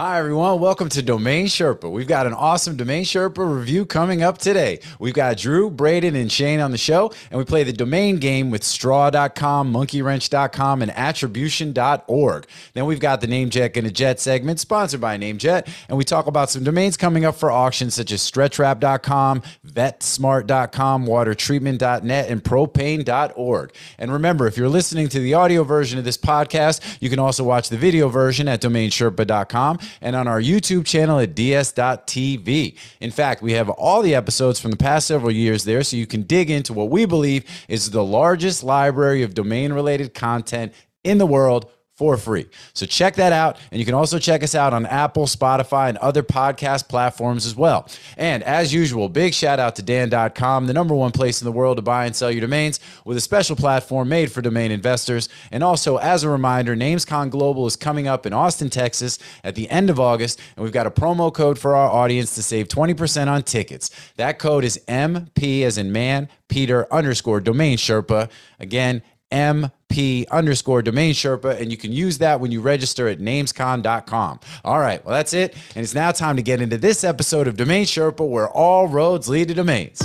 Hi, everyone. Welcome to Domain Sherpa. We've got an awesome Domain Sherpa review coming up today. We've got Drew, Braden, and Shane on the show, and we play the domain game with straw.com, monkeywrench.com, and attribution.org. Then we've got the Namejet and a Jet segment sponsored by Namejet, and we talk about some domains coming up for auction, such as stretchwrap.com, vetsmart.com, watertreatment.net, and propane.org. And remember, if you're listening to the audio version of this podcast, you can also watch the video version at domainsherpa.com and on our YouTube channel at ds.tv. In fact, we have all the episodes from the past several years there so you can dig into what we believe is the largest library of domain related content in the world for free. So check that out. And you can also check us out on Apple, Spotify, and other podcast platforms as well. And as usual, big shout out to Dan.com, the number one place in the world to buy and sell your domains with a special platform made for domain investors. And also, as a reminder, NamesCon Global is coming up in Austin, Texas at the end of August. And we've got a promo code for our audience to save 20% on tickets. That code is MP as in man, Peter underscore domain Sherpa. Again, MP underscore domain Sherpa, and you can use that when you register at namescon.com. All right, well, that's it. And it's now time to get into this episode of Domain Sherpa where all roads lead to domains.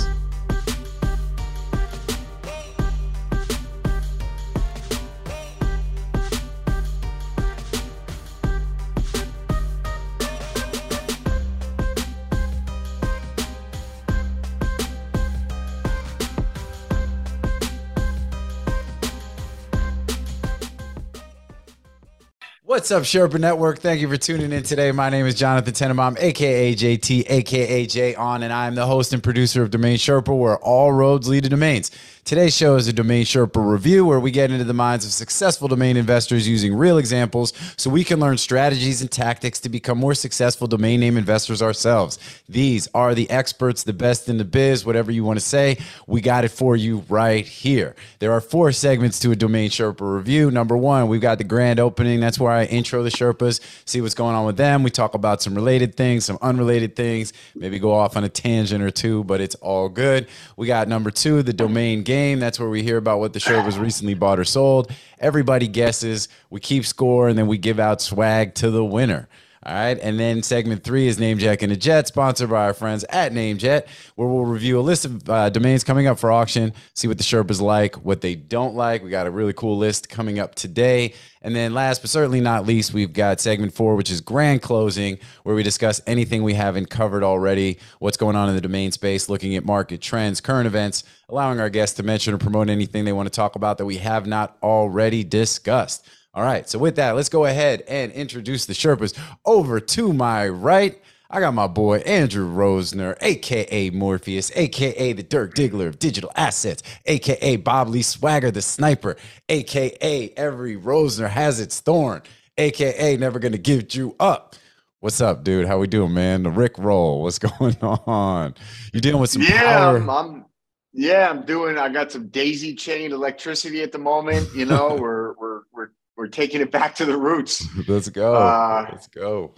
What's up, Sherpa Network? Thank you for tuning in today. My name is Jonathan Tenenbaum, aka JT, aka J On, and I am the host and producer of Domain Sherpa, where all roads lead to domains. Today's show is a Domain Sherpa review where we get into the minds of successful domain investors using real examples so we can learn strategies and tactics to become more successful domain name investors ourselves. These are the experts, the best in the biz, whatever you want to say. We got it for you right here. There are four segments to a Domain Sherpa review. Number one, we've got the grand opening. That's where I intro the Sherpas, see what's going on with them. We talk about some related things, some unrelated things, maybe go off on a tangent or two, but it's all good. We got number two, the domain game game. That's where we hear about what the show was recently bought or sold. Everybody guesses. We keep score, and then we give out swag to the winner. All right. And then segment three is Namejet and a Jet, sponsored by our friends at Namejet, where we'll review a list of uh, domains coming up for auction, see what the Sherpas like, what they don't like. We got a really cool list coming up today. And then last but certainly not least, we've got segment four, which is grand closing, where we discuss anything we haven't covered already, what's going on in the domain space, looking at market trends, current events, allowing our guests to mention or promote anything they want to talk about that we have not already discussed. All right. So with that, let's go ahead and introduce the Sherpas over to my right. I got my boy Andrew Rosner, aka Morpheus, aka the Dirk Diggler of digital assets, aka Bob Lee Swagger, the sniper, aka every Rosner has its thorn, aka never gonna give you up. What's up, dude? How we doing, man? The Rick roll. What's going on? You dealing with some yeah, power? I'm, I'm yeah, I'm doing. I got some daisy chain electricity at the moment. You know, we're we're we're we're taking it back to the roots. Let's go. Uh, Let's go.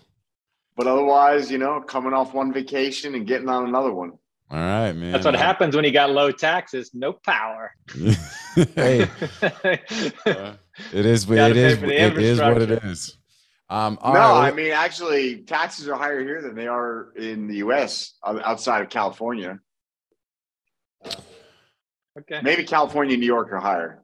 But otherwise, you know, coming off one vacation and getting on another one. All right, man. That's what happens when you got low taxes, no power. hey, uh, it is. Gotta It pay is. for the It is what it infrastructure. is. Um, all no, right, I mean actually, taxes are higher here than they are in the U.S. outside of California. Okay. Maybe California and New York are higher.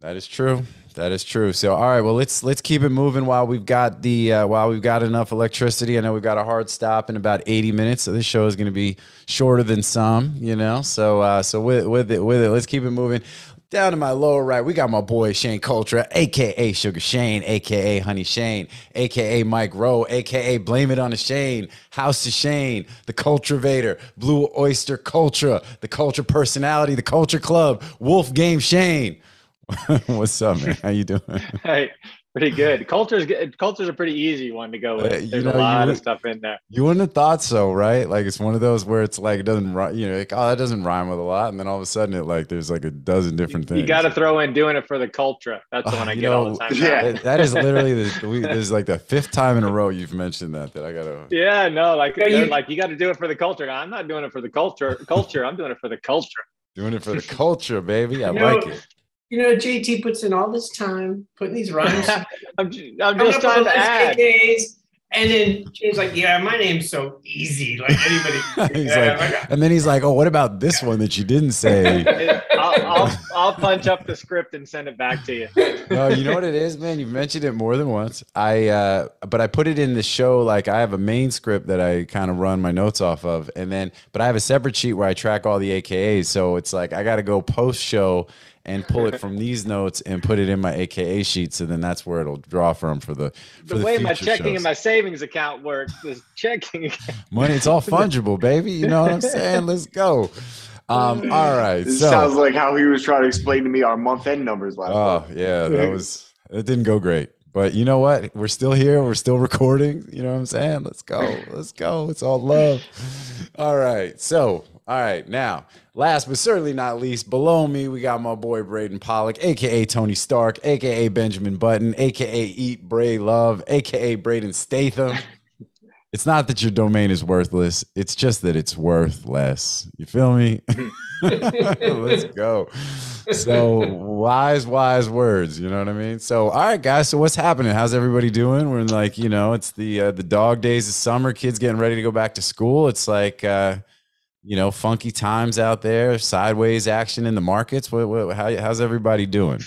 That is true. That is true. So, all right. Well, let's let's keep it moving while we've got the uh, while we've got enough electricity. I know we've got a hard stop in about eighty minutes, so this show is going to be shorter than some. You know. So uh, so with with it with it, let's keep it moving. Down to my lower right, we got my boy Shane Cultra, aka Sugar Shane, aka Honey Shane, aka Mike Rowe, aka Blame It on the Shane, House of Shane, the Cultivator, Blue Oyster Culture, the Culture Personality, the Culture Club, Wolf Game Shane. What's up, man? How you doing? Hey, pretty good. Culture's good. Culture's a pretty easy one to go with. Uh, you There's know, a lot you- of stuff in there. You wouldn't have thought so, right? Like it's one of those where it's like it doesn't, ri- you know, like oh, that doesn't rhyme with a lot, and then all of a sudden it like there's like a dozen different things. You got to throw in doing it for the culture. That's the Oh, one I you get all know, the time. yeah. That- that is literally the we, this is like the fifth time in a row you've mentioned that that I gotta. Yeah, no, like Yeah, you- like you got to do it for the culture. I'm not doing it for the culture. Culture. I'm doing it for the culture. Doing it for the culture, baby. I You know, like it. You know, JT puts in all this time putting these rhymes. I'm, ju- I'm just up trying to add. KKs, And then James like, yeah, my name's so easy. Like anybody. he's Yeah, like, and then he's like, "Oh, what about this one that you didn't say?" I'll, I'll, I'll punch up the script and send it back to you. no, you know what it is, man. You've mentioned it more than once. I, uh, but I put it in the show. Like I have a main script that I kind of run my notes off of, and then, but I have a separate sheet where I track all the AKAs. So it's like I got to go post show and pull it from these notes and put it in my AKA sheet. So then that's where it'll draw from for the for The the, way my checking shows. and my savings account works, this checking account. money. It's all fungible, baby. You know what I'm saying? Let's go. Um, all right. This So, sounds like how he was trying to explain to me our month end numbers last Oh month. yeah, that was it didn't go great. But you know what? We're still here. We're still recording. You know what I'm saying? Let's go. Let's go. It's all love. All right. So, all right. Now, last but certainly not least, below me, we got my boy Braden Pollock, aka Tony Stark, aka Benjamin Button, aka Eat Bray Love, aka Braden Statham. It's not that your domain is worthless. It's just that it's worth less. You feel me? Let's go. So wise, wise words. You know what I mean? So all right, guys. So what's happening? How's everybody doing? We're in like, you know, it's the uh, the dog days of summer. Kids getting ready to go back to school. It's like, uh, you know, funky times out there. Sideways action in the markets. What, what how, how's everybody doing?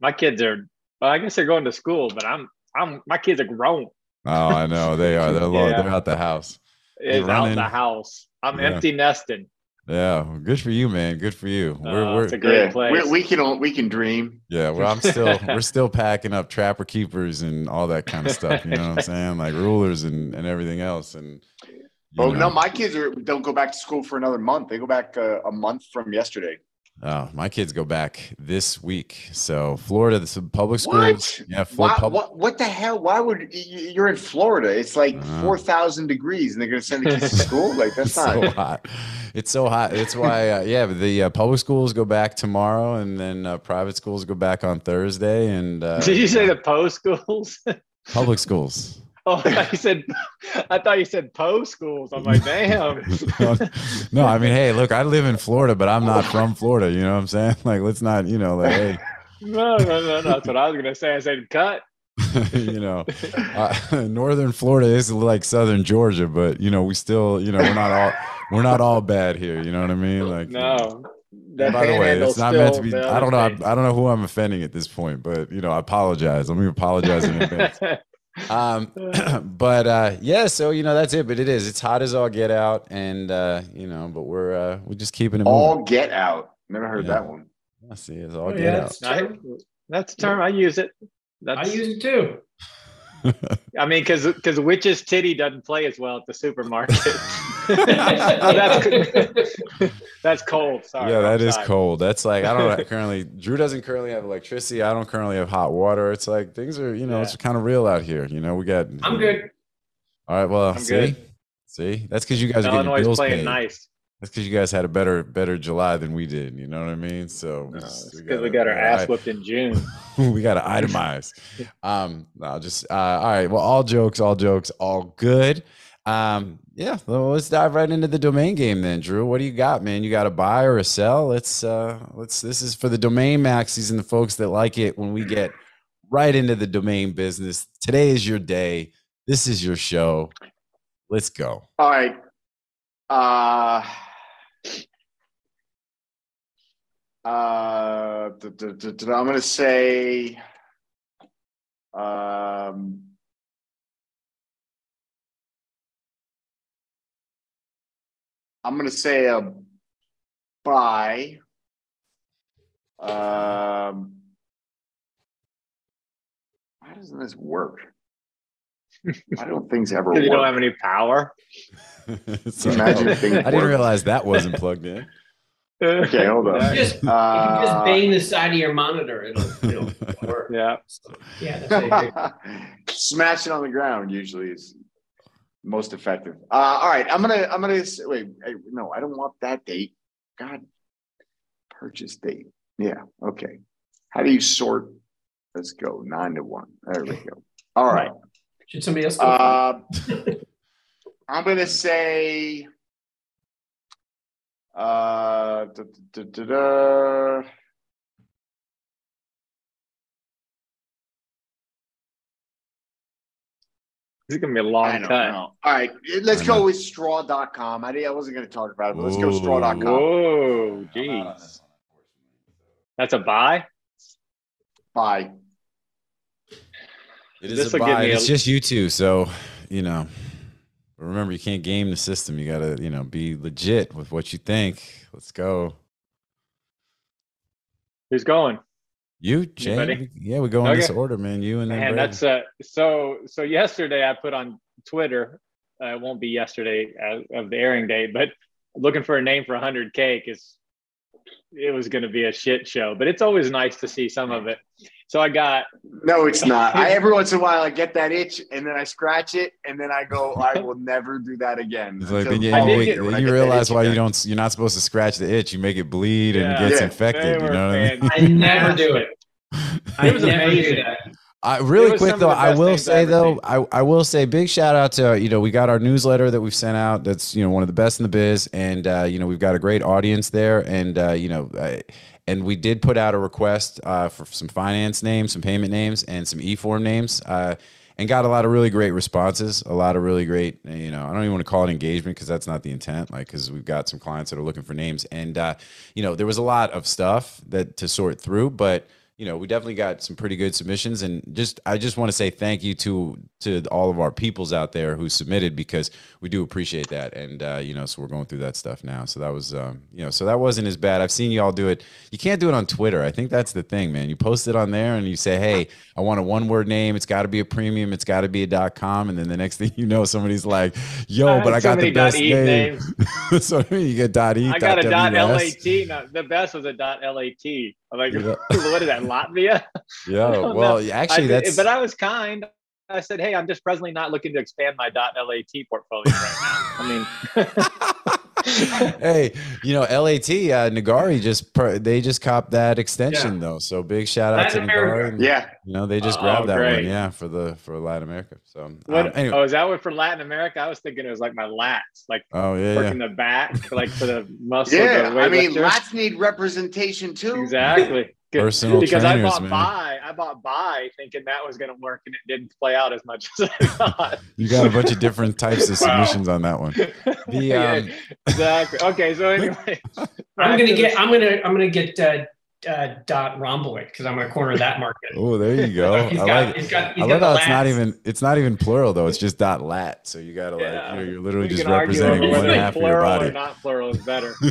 My kids are, well, I guess they're going to school, but I'm, I'm, my kids are grown. Oh, I know they are. They're lo- Yeah. they're out the house. It's out the house. I'm Yeah. empty nesting. Yeah, well, good for you, man. Good for you. We're, Uh, we're it's a great Yeah, place. we, we can we can dream. Yeah, well, I'm still we're still packing up trapper keepers and all that kind of stuff. You know what I'm saying? Like rulers and, and everything else. And you Oh know. no, my kids are don't go back to school for another month. They go back uh, a month from yesterday. oh, my kids go back this week. So Florida, the public schools. What? Yeah, full Why, pub- what? What the hell? Why would y- y- you're in Florida? It's like Uh-huh. four thousand degrees, and they're going to send the kids to school. Like that's It's so hot. It's so hot. It's why, uh, yeah, the uh, public schools go back tomorrow, and then uh, private schools go back on Thursday, and uh, Did you say the post schools? public schools. oh, I thought you said, I thought you said post schools. I'm like, damn. no, I mean, hey, look, I live in Florida, but I'm not from Florida. You know what I'm saying? Like, let's not, you know, like, hey. No, no, no, no. That's what I was gonna say. I said cut. you know, uh, northern Florida is like southern Georgia, but you know, we still, you know, we're not all we're not all bad here. You know what I mean? Like, No. That by the way, it's not meant to be. I don't know. I, I don't know who I'm offending at this point, but you know, I apologize. Let me apologize in advance. State. Um, but uh, yeah, so you know, that's it. But it is. It's hot as all get out, and uh, you know, but we're uh, we're just keeping it moving. All get out. Never heard Yeah. that one. I see. It's all Oh, get yeah, out. it's I- that's the term I use it. That's, I use it too. I mean, because because witch's titty doesn't play as well at the supermarket. oh, that's that's cold. Sorry. yeah, that is outside. cold. That's like I don't currently. Drew doesn't currently have electricity. I don't currently have hot water. It's like things are, you know, it's kind of real out here. You know, we got. I'm good. All right. Well, I'm see, good. see, that's because you guys are getting your Illinois bills playing paid. nice. That's because you guys had a better, better July than we did. You know what I mean? So we No, just- it's because we got our gotta- ass whipped in June. we got to itemize. Um, no, just uh, all right. Well, all jokes, all jokes, all good. Um, yeah, well, let's dive right into the domain game then, Drew. What do you got, man? You got a buy or a sell? Let's uh, let's. This is for the domain maxis and the folks that like it when we get right into the domain business. Today is your day. This is your show. Let's go. All right. Uh, uh, d- d- d- I'm going to say. Um, I'm going to say a buy. Um, why doesn't this work? Why don't things ever work? Because you don't have any power. So- Imagine if things I didn't worked. realize that wasn't plugged in. Okay, hold on. You just, you can Uh, just bang the side of your monitor. It'll, it'll work. Yeah. So, yeah, that's what I do. Smash it on the ground usually is most effective. Uh, all right, I'm gonna I'm gonna s- wait. I, no, I don't want that date. God, purchase date. Yeah, okay. How do you sort? Let's go nine to one. There we go. All right. Should somebody else go? Uh, I'm gonna say. Uh, da, da, da, da. This is gonna be a I long don't cut. know. All right, let's I go know. with straw.com. I, didn't I wasn't going to talk about it, but let's go Ooh. straw.com. Whoa, jeez. That's a buy. Bye. It is This'll a buy. me It's just you two, so you know. Remember, you can't game the system. You gotta, you know, be legit with what you think. Let's go. Who's going? You, ready? Jay. Yeah, we go in this order, man. You and then Man, that's uh so so yesterday I put on Twitter, uh, it won't be yesterday as, of the airing date, but looking for a name for 100K because it was going to be a shit show, but it's always nice to see some of it. So I got, No, it's not. I, every once in a while, I get that itch, and then I scratch it, and then I go, "I will never do that again." It's like then you, I the did you, following get- then you realize itch why you don't. You're not supposed to scratch the itch. You make it bleed and it gets Yeah. infected. they You were know what I mean? I never do it. I It was never amazing. do that. I really quick though. I will say though. I, I will say big shout out to you know we got our newsletter that we've sent out. That's you know one of the best in the biz, and uh, you know we've got a great audience there, and uh, you know. I, and we did put out a request uh, for some finance names, some payment names, and some e-form names, uh, and got a lot of really great responses. A lot of really great, you know, I don't even want to call it engagement because that's not the intent. Like, because we've got some clients that are looking for names, and uh, you know, there was a lot of stuff that to sort through, but you know, we definitely got some pretty good submissions, and just I just want to say thank you to to all of our peoples out there who submitted because we do appreciate that, and uh, you know, so we're going through that stuff now. So that was, um, you know, so that wasn't as bad. I've seen you all do it. You can't do it on Twitter. I think that's the thing, man. You post it on there and you say, hey, I want a one word name. It's got to be a premium. It's got to be a dot com, and then the next thing you know, somebody's like, yo, but I got the best name. so you get dot e. I got a dot LAT. The best was a dot LAT. I'm like, Yeah. what is that, Latvia? Yeah. Well, know. actually, I that's. but I was kind. I said, "Hey, I'm just presently not looking to expand my .lat portfolio right now." I mean, hey, you know, LAT uh, Nagari just per, they just copped that extension though. So big shout out Latin to Nagari. And, Yeah, You know, they just Oh, grabbed that one, yeah, for the for Latin America. So um, what, anyway, oh, is that what for Latin America? I was thinking it was like my lats, like oh yeah, yeah. working the back, like for the muscle. yeah. the I mean, weightlifter. lats need representation too. exactly. Good. Personal because I trainers, bought man. buy, I bought buy thinking that was going to work, and it didn't play out as much as I thought. You got a bunch of different types of Wow. submissions on that one. The Yeah, um, exactly. Okay, so anyway, I'm gonna get. I'm gonna. I'm gonna get uh, uh, Dot Rhomboid because I'm gonna corner that market. oh, there you go. He's I got. like. he's got. He's I got love the how it's not even it's not even plural though. It's just dot lat. So you gotta like you know you're literally we just can argue over representing one whether half of your plural body. or not plural is better.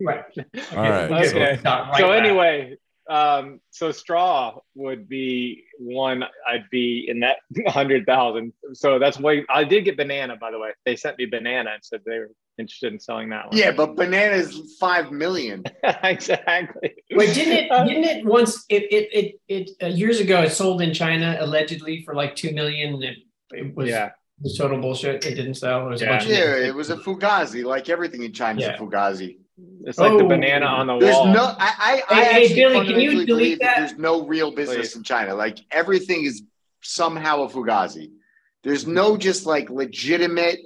Right. All right. we'll Okay. Dot right so anyway, um, so straw would be one. I'd be in that hundred thousand. So that's why I did get banana, by the way. They sent me banana and said they were interested in selling that one. Yeah, but banana is five million. exactly. Wait, didn't it? Didn't it once? It it it, it uh, years ago. It sold in China allegedly for like two million. And it, it was yeah. it was total bullshit. It didn't sell. It was Yeah. a bunch of Yeah, it was a fugazi. Like everything in China's Yeah. a fugazi. It's like the Oh. banana on the There's wall. no. I. I, I Hey, hey, Billy, can you delete believe that? that? there's no real business Please. in China. Like everything is somehow a fugazi. There's no just like legitimate,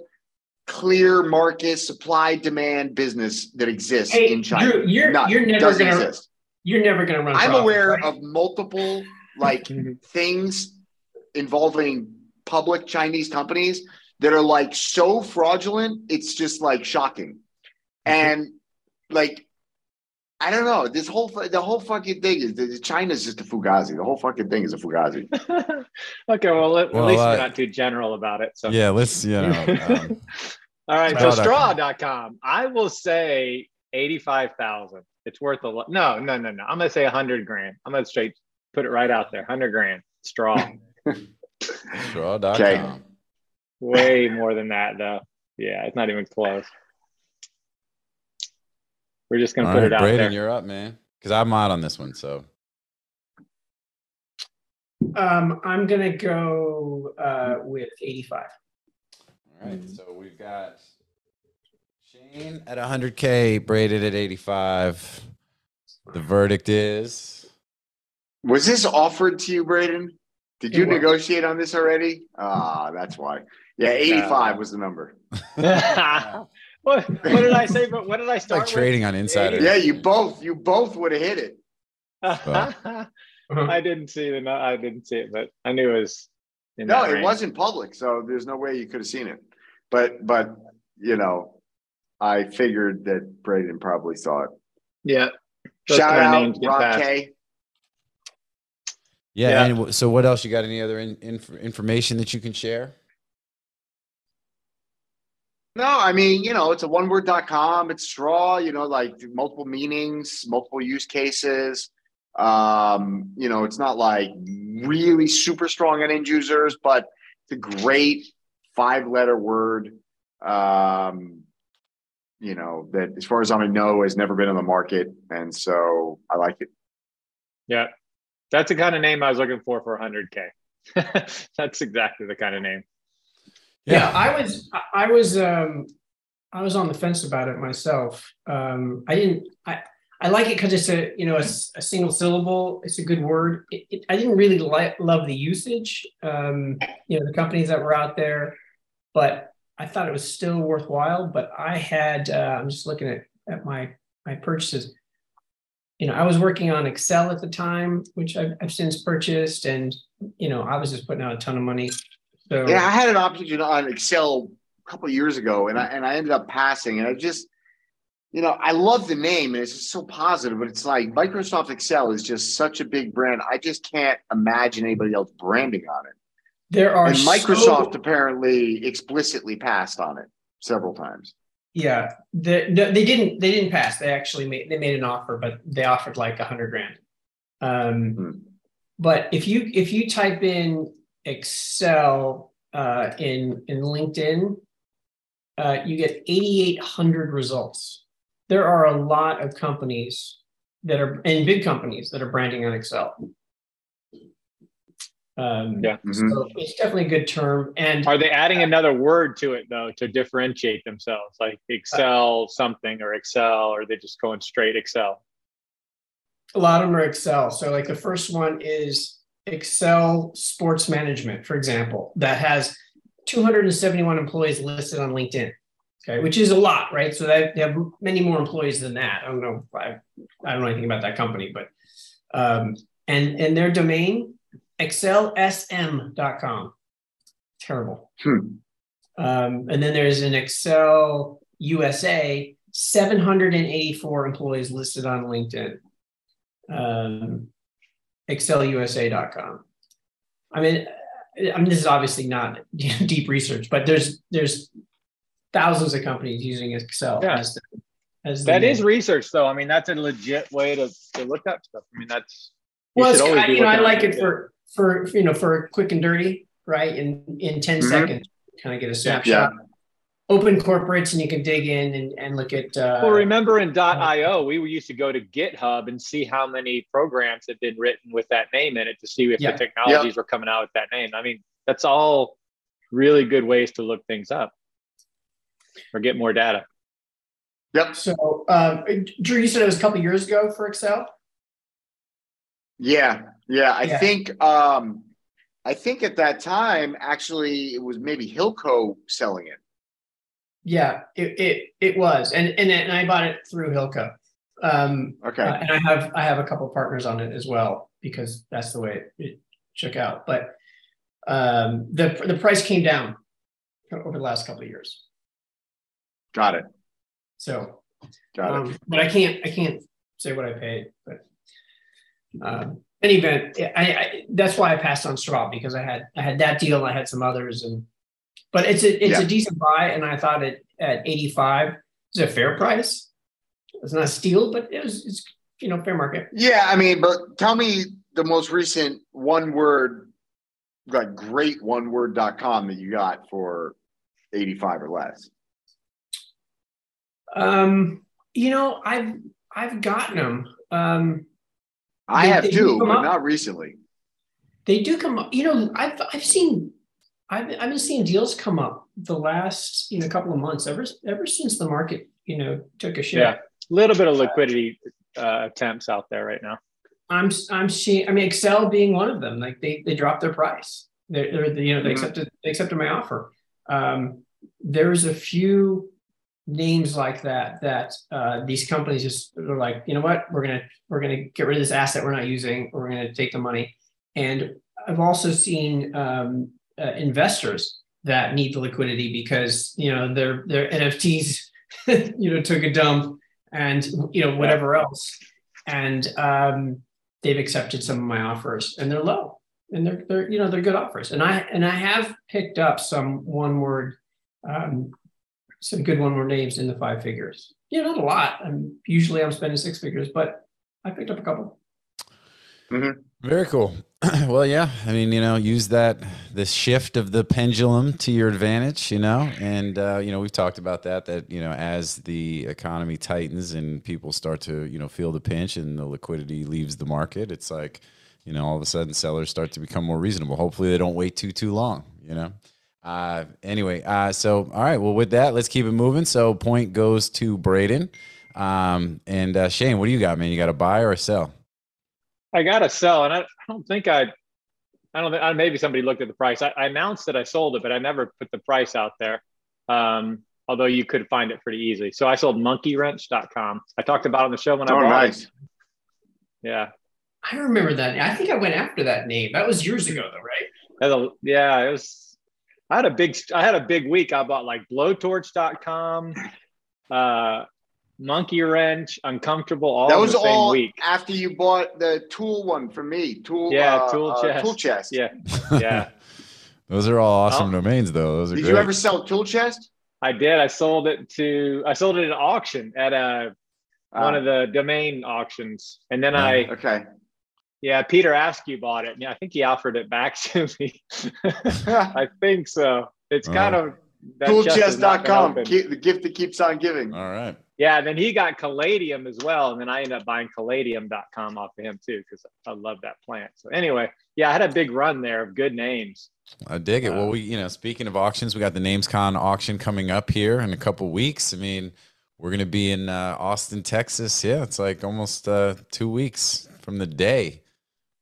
clear market supply demand business that exists Hey, in China. Drew, you're None. you're never Doesn't gonna exist. you're never gonna run. a I'm profit, aware right? of multiple like things involving public Chinese companies that are like so fraudulent, it's just like shocking. Mm-hmm. And like, I don't know. This whole the whole fucking thing is that China's just a fugazi. The whole fucking thing is a fugazi. okay, well, at, Well, at least uh, we're not too general about it. So Yeah, let's you know. Um, All right, so Straw.com. straw.com. I will say 85,000. It's worth a lot. No, no, no, no. I'm going to say 100 grand. I'm going to straight put it right out there. 100 grand. Straw. straw.com. Okay. Way more than that, though. Yeah, it's not even close. We're just going to All put right, it out Braden, there. you're up, man. Because I'm out on this one. So Um, I'm gonna go uh, with 85. all right. So we've got Shane at 100k, Braden at 85. The verdict is Was this offered to you, Braden? Did you negotiate on this already? Ah, that's why. Yeah, 85 was the number. what, what did I say? But what did I it's like start trading on Insider. Yeah, you both you both would have hit it. with? I didn't see the. I didn't see it, but I knew it was in No, it range. wasn't public, so there's no way you could have seen it. But but you know, I figured that Braden probably saw it. Yeah. Those Shout out Rock. K. Yeah. Yeah. And so, what else? You got any other in, inf- information that you can share? No, I mean, you know, it's a one word.com. It's straw, you know, like multiple meanings, multiple use cases. Um, you know, it's not like really super strong on end users, but it's a great five letter word. Um, you know, that as far as I know has never been on the market. And so I like it. Yeah. That's the kind of name I was looking for for 100K. That's exactly the kind of name. Yeah, I was I- was um I was on the fence about it myself. Um I didn't I I like it because it's a you know a single syllable. It's a good word. It, it, I didn't really like love the usage. Um, you know the companies that were out there, but I thought it was still worthwhile. But I had uh, I'm just looking at at my my purchases. You know I was working on Excel at the time, which I've, I've since purchased, and you know I was just putting out a ton of money. So Yeah, I had an option on Excel a couple of years ago, and I and I ended up passing. And I just, you know, I love the name, and it's just so positive. But it's like Microsoft Excel is just such a big brand. I just can't imagine anybody else branding on it. there are And so- Microsoft apparently explicitly passed on it several times. Yeah, the, no, they didn't. They didn't pass. They actually made they made an offer, but they offered like a hundred grand. Um, Hmm. But if you if you type in Excel uh, in in LinkedIn, uh, you get eighty eight hundred results. There are a lot of companies that are and big companies that are branding on Excel. Um, Yeah. Mhm. so it's definitely a good term. And Are they adding another word to it though to differentiate themselves, like Excel something or Excel, or are they just going straight Excel? A lot of them are Excel. So, like the first one is Excel Sports Management, for example, that has 271 employees listed on LinkedIn. Okay, which is a lot, right? So they have many more employees than that. I don't know. I I don't know anything about that company, but um, and and their domain excelsm.com. Terrible. Hmm. Um, and then there's an Excel USA, 784 employees listed on LinkedIn. Um, ExcelUSA.com. I mean, I mean, this is obviously not deep research, but there's there's thousands of companies using Excel Yeah. as the, as That the- is research though. I mean, that's a legit way to, to look up stuff. I mean, that's well, should it's, I, you know, I like it for for you know for quick and dirty, right? In in 10 Mhm. seconds, kind of get a Yeah. Snapshot. Open corporates, and you can dig in and, and look at. Uh, Well, remember in .io, we used to go to GitHub and see how many programs had been written with that name in it to see if Yeah. the technologies were coming out with that name. I mean, that's all really good ways to look things up or get more data. Yep. So, um, Drew, you said it was a couple years ago for Excel. Yeah, yeah. I Yeah. think um I think at that time actually it was maybe Hilco selling it. Yeah, it it, it was, and, and and I bought it through Hilco, um, Okay. uh, and I have I have a couple partners on it as well because that's the way it, it shook out. But um, the the price came down over the last couple of years. Got it. So, Got it. um, but I can't I can't say what I paid. But um, any event, I, I that's why I passed on Straw because I had I had that deal and I had some others and but it's a it's Yeah. a decent buy and I thought it at 85 is a fair price. It's not a steal, but it was it's you know fair market. Yeah, I mean, but tell me the most recent one word like great one word.com that you got for 85 or less. Um, you know I've I've gotten them. Um, I They- have they too, but up. not recently. They do come up. You know, I've I've seen I've I've been seeing deals come up the last you know couple of months ever ever since the market you know took a shift. Yeah. A little bit of liquidity uh, attempts out there right now. I'm I'm seeing. I mean, Excel being one of them. Like they they dropped their price. They're, they're you know they Mhm. accepted they accepted my offer. Um, there's a few names like that that uh, these companies just are like, you know what, we're gonna we're gonna get rid of this asset we're not using. We're gonna take the money. And I've also seen um, uh, investors that need the liquidity because you know their their NFTs you know took a dump and you know whatever else, and um, they've accepted some of my offers and they're low and they're they're you know they're good offers and I and I have picked up some one word um, some good one word names in the five figures. Yeah, not a lot. I'm usually I'm spending six figures, but I picked up a couple. Mm-hmm. Very cool. well, yeah. I mean, you know, use that the shift of the pendulum to your advantage. You know, and uh, you know we've talked about that. That you know, as the economy tightens and people start to you know feel the pinch and the liquidity leaves the market, it's like you know all of a sudden sellers start to become more reasonable. Hopefully, they don't wait too too long. You know. Uh, anyway, uh, so all right. Well, with that, let's keep it moving. So, point goes to Braden. Um, and uh, Shane, what do you got, man? You got a buy or a sell? I got to sell, and I, I don't think I, I don't think maybe somebody looked at the price. I, I, announced that I sold it, but I never put the price out there. Um, although you could find it pretty easily. So I sold monkeywrench.com. I talked about it on the show when oh, I bought nice. it. Yeah. I remember that. I think I went after that name. That was years ago, though, right? A, yeah, it was. I had a big. I had a big week. I bought like blowtorch.com, uh, Monkey Wrench, Uncomfortable, all that was all week. after you bought the tool one for me. Tool, yeah, uh, tool uh, chest, tool chest. Yeah, yeah. Those are all awesome oh. domains, though. Those are. Did great. you ever sell tool chest? I did. I sold it to. I sold it at auction at a one uh, of the domain auctions, and then I. Okay. Yeah, Peter Askew bought it. Yeah, I think he offered it back to me. I think so. It's kind of toolchest.com, the gift that keeps on giving. All right. Yeah, and then he got Caladium as well. And then I ended up buying Caladium.com off of him too, because I love that plant. So anyway, yeah, I had a big run there of good names. I dig it. Uh, well, we, you know, speaking of auctions, we got the NamesCon auction coming up here in a couple weeks. I mean, we're going to be in uh, Austin, Texas. Yeah, it's like almost uh, two weeks from the day.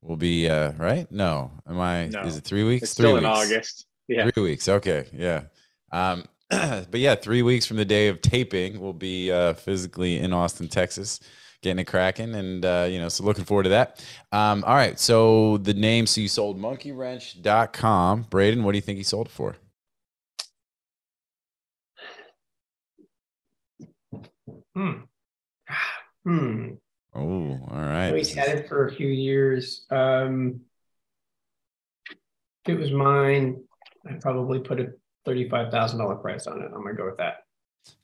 We'll be uh, right. No, am I? No. Is it three weeks? It's three still weeks. in August. Yeah, three weeks. Okay, yeah. Um, but yeah, three weeks from the day of taping, we'll be uh, physically in Austin, Texas, getting it cracking, and uh, you know, so looking forward to that. Um, all right, so the name, so you sold monkeywrench.com. Braden, what do you think he sold it for? Hmm. Hmm. Oh, all right. he's had it for a few years. Um, if it was mine, I'd probably put it thirty-five thousand dollar price on it. I'm gonna go with that.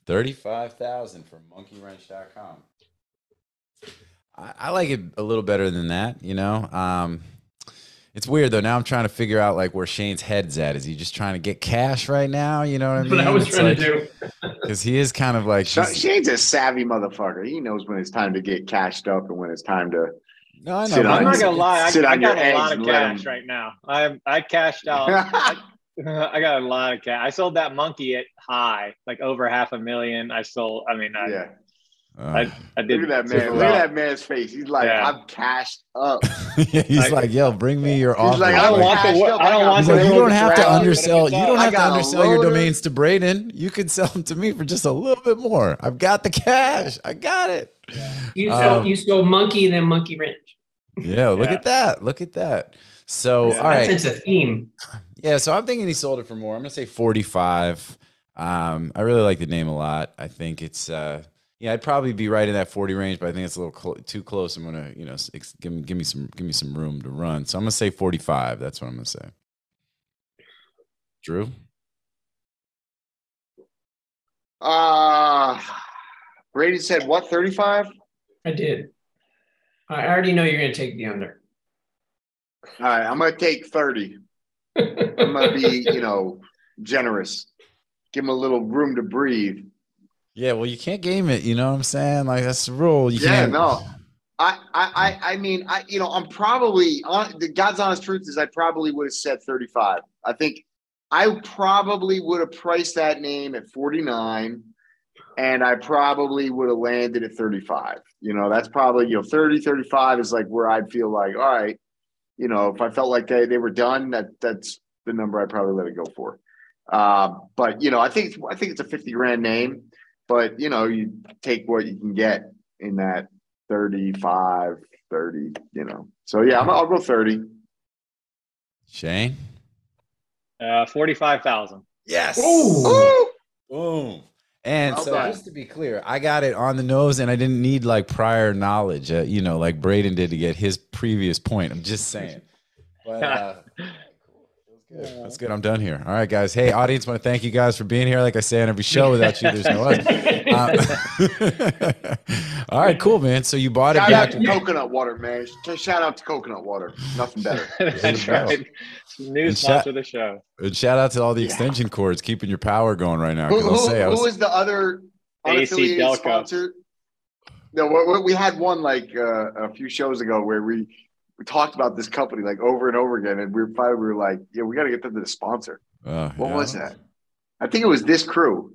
Thirty-five thousand from monkeywrench.com. I, I like it a little better than that, you know. Um, it's weird though. Now I'm trying to figure out like where Shane's head's at. Is he just trying to get cash right now? You know what I mean? What I was it's trying like, to do. Because he is kind of like Shane's a savvy motherfucker. He knows when it's time to get cashed up and when it's time to. No, I know. I'm not gonna lie. I, I got a lot of cash right now. I I cashed out. I, I got a lot of cash. I sold that monkey at high, like over half a million. I sold. I mean, I, yeah. Uh, I, I did. Look at that man. Look at that man's face. He's like, yeah. I'm cashed up. yeah, he's like, like, yo, bring me your offer. Like, I don't want the. I don't want the. You don't have to undersell. You don't have to undersell your domains to Braden. You can sell them to me for just a little bit more. I've got the cash. I got it. You um, you sold monkey then monkey wrench. Yeah, look yeah. at that. Look at that. So, all right. It's a theme. Yeah, so I'm thinking he sold it for more. I'm gonna say 45. Um, I really like the name a lot. I think it's uh, yeah, I'd probably be right in that 40 range, but I think it's a little cl- too close. I'm gonna you know ex- give me give me some give me some room to run. So I'm gonna say 45. That's what I'm gonna say. Drew. Uh Brady said what 35? I did. I already know you're gonna take the under. All right, I'm gonna take 30. I'm gonna be, you know, generous. Give him a little room to breathe. Yeah, well, you can't game it. You know what I'm saying? Like that's the rule. You yeah, can't. no. I, I, I mean, I, you know, I'm probably on the God's honest truth is I probably would have said 35. I think I probably would have priced that name at 49 and I probably would have landed at 35. You know, that's probably, you know, 30, 35 is like where I'd feel like, all right, you know, if I felt like they, they were done, that that's the number I'd probably let it go for. Uh, but you know, I think I think it's a 50 grand name, but you know, you take what you can get in that 35, 30, you know. So yeah, i will go 30. Shane. Uh, forty-five thousand. Yes. Ooh. Boom. And so, just to be clear, I got it on the nose, and I didn't need like prior knowledge, uh, you know, like Braden did to get his previous point. I'm just saying. But uh, good. that's good. I'm done here. All right, guys. Hey, audience, want to thank you guys for being here. Like I say on every show, without you, there's no us. Uh, all right, cool, man. So you bought it Shout out to coconut water, man. Shout out to coconut water. Nothing better. That's go. right. New sponsor shout- of the show. And shout out to all the Yeah. extension cords keeping your power going right now. Who, 'cause I'll who, say, who was- was the other AC unaffiliated Delco. sponsor? No, we, we- we had one like uh, a few shows ago where we, we talked about this company like over and over again, and we were finally we were like, yeah, we got to get them to the sponsor. uh, What yeah. was that? I think it was this crew.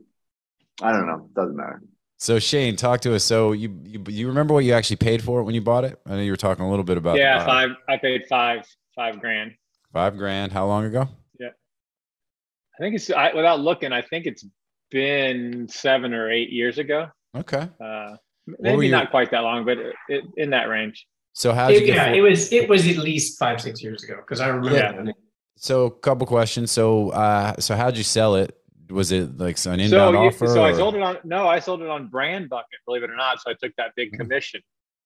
I don't know. Doesn't matter. So Shane, talk to us. So you, you you remember what you actually paid for it when you bought it? I know you were talking a little bit about Yeah, buy. five. I paid five five grand. five grand. How long ago? Yeah, I think it's I, without looking. I think it's been seven or eight years ago. Okay. Uh, were maybe your- not quite that long, but it, it, in that range. So how did you It- get? yeah, it was it was at least five six years ago because I remember. Yeah. that. so a couple questions. So uh, so how'd you sell it? Was it like an inbound So, you, offer? so I sold it on no, I sold it on Brand Bucket, believe it or not. So I took that big Mhm. commission.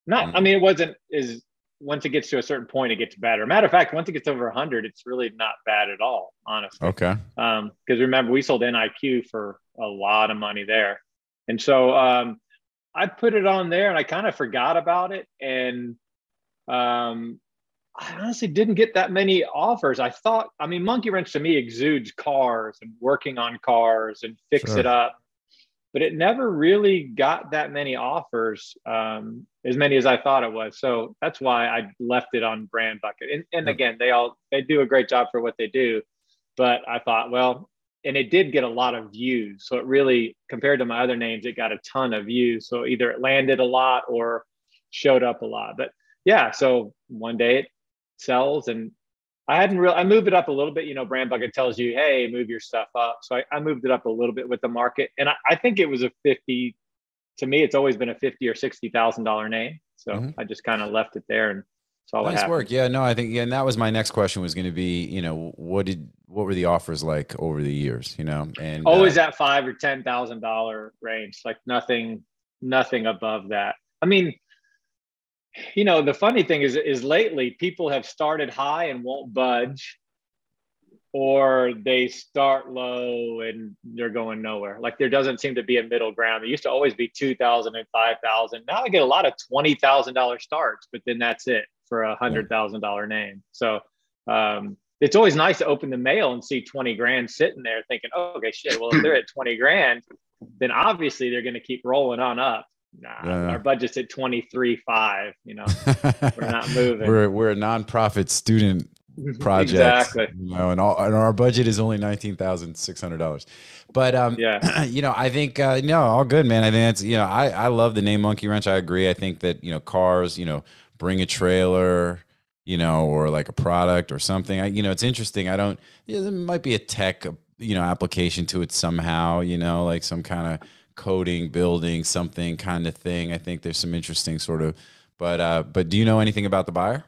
Not, Mhm. I mean, it wasn't is once it gets to a certain point, it gets better. Matter of fact, once it gets over hundred, it's really not bad at all, honestly. Okay. Um, because remember, we sold NIQ for a lot of money there, and so um, I put it on there, and I kind of forgot about it, and um, I honestly didn't get that many offers. I thought, I mean, Monkey Wrench to me exudes cars and working on cars and fix Sure. it up, but it never really got that many offers, um, as many as I thought it was. So that's why I left it on Brand Bucket. And, and again, they all they do a great job for what they do, but I thought, well, and it did get a lot of views. So it really, compared to my other names, it got a ton of views. So either it landed a lot or showed up a lot. But yeah, so one day it sells and I hadn't really, I moved it up a little bit. You know, Brand Bucket tells you, hey, move your stuff up. So I, I moved it up a little bit with the market. And I, I think it was a 50, to me, it's always been a 50 or $60,000 name. So Mhm. I just kind of left it there and saw what Nice happened. work. Yeah, no, I think, yeah, and that was my next question was going to be, you know, what did, what were the offers like over the years, you know? And always uh, that five or ten thousand dollar range like nothing nothing above that i mean you know the funny thing is is lately people have started high and won't budge or they start low and they're going nowhere. Like there doesn't seem to be a middle ground. There used to always be 2000 and 5000 now i get a lot of $20000 starts but then that's it for a $100000 name. So um, it's always nice to open the mail and see 20 grand sitting there thinking, oh, okay, shit. Well, if they're at 20 grand, then obviously they're going to keep rolling on up. Nah, our budget's at 23, five, you know, we're not moving. we're, we're a nonprofit student project, Exactly. you know, and, all, and our budget is only nineteen thousand six hundred dollars. But um, Yeah. you know, I think uh, no, all good, man. I think that's you know, I I love the name Monkey Wrench. I agree. I think that you know, cars, you know, bring a trailer, you know, or like a product or something. I you know, it's interesting. I don't. Yeah, there might be a tech, you know, application to it somehow. You know, like some kind of coding, building something kind of thing. I think there's some interesting sort of. But uh, but do you know anything about the buyer?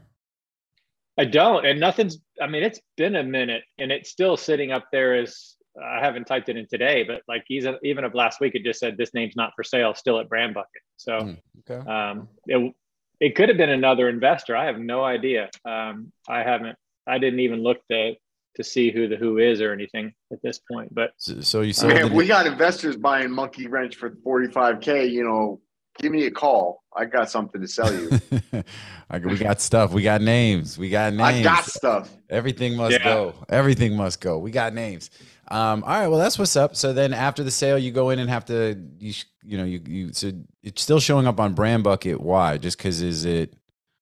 I don't, and nothing's. I mean, it's been a minute, and it's still sitting up there as I haven't typed it in today, but like even even of last week, it just said this name's not for sale, still at Brand Bucket. So Mm, Okay. um, it it could have been another investor. I have no idea. Um, I haven't. I didn't even look to to see who the who is or anything at this point. But So, so you sold Man, we got investors buying Monkey Wrench for 45K. You know, give me a call. I got something to sell you. We got stuff. We got names. We got names. I got stuff. Everything must Yeah. go. Everything must go. We got names. Um, all right. Well, that's what's up. So then after the sale, you go in and have to, you, you know, you, you, so it's still showing up on Brand Bucket. Why? Just because is it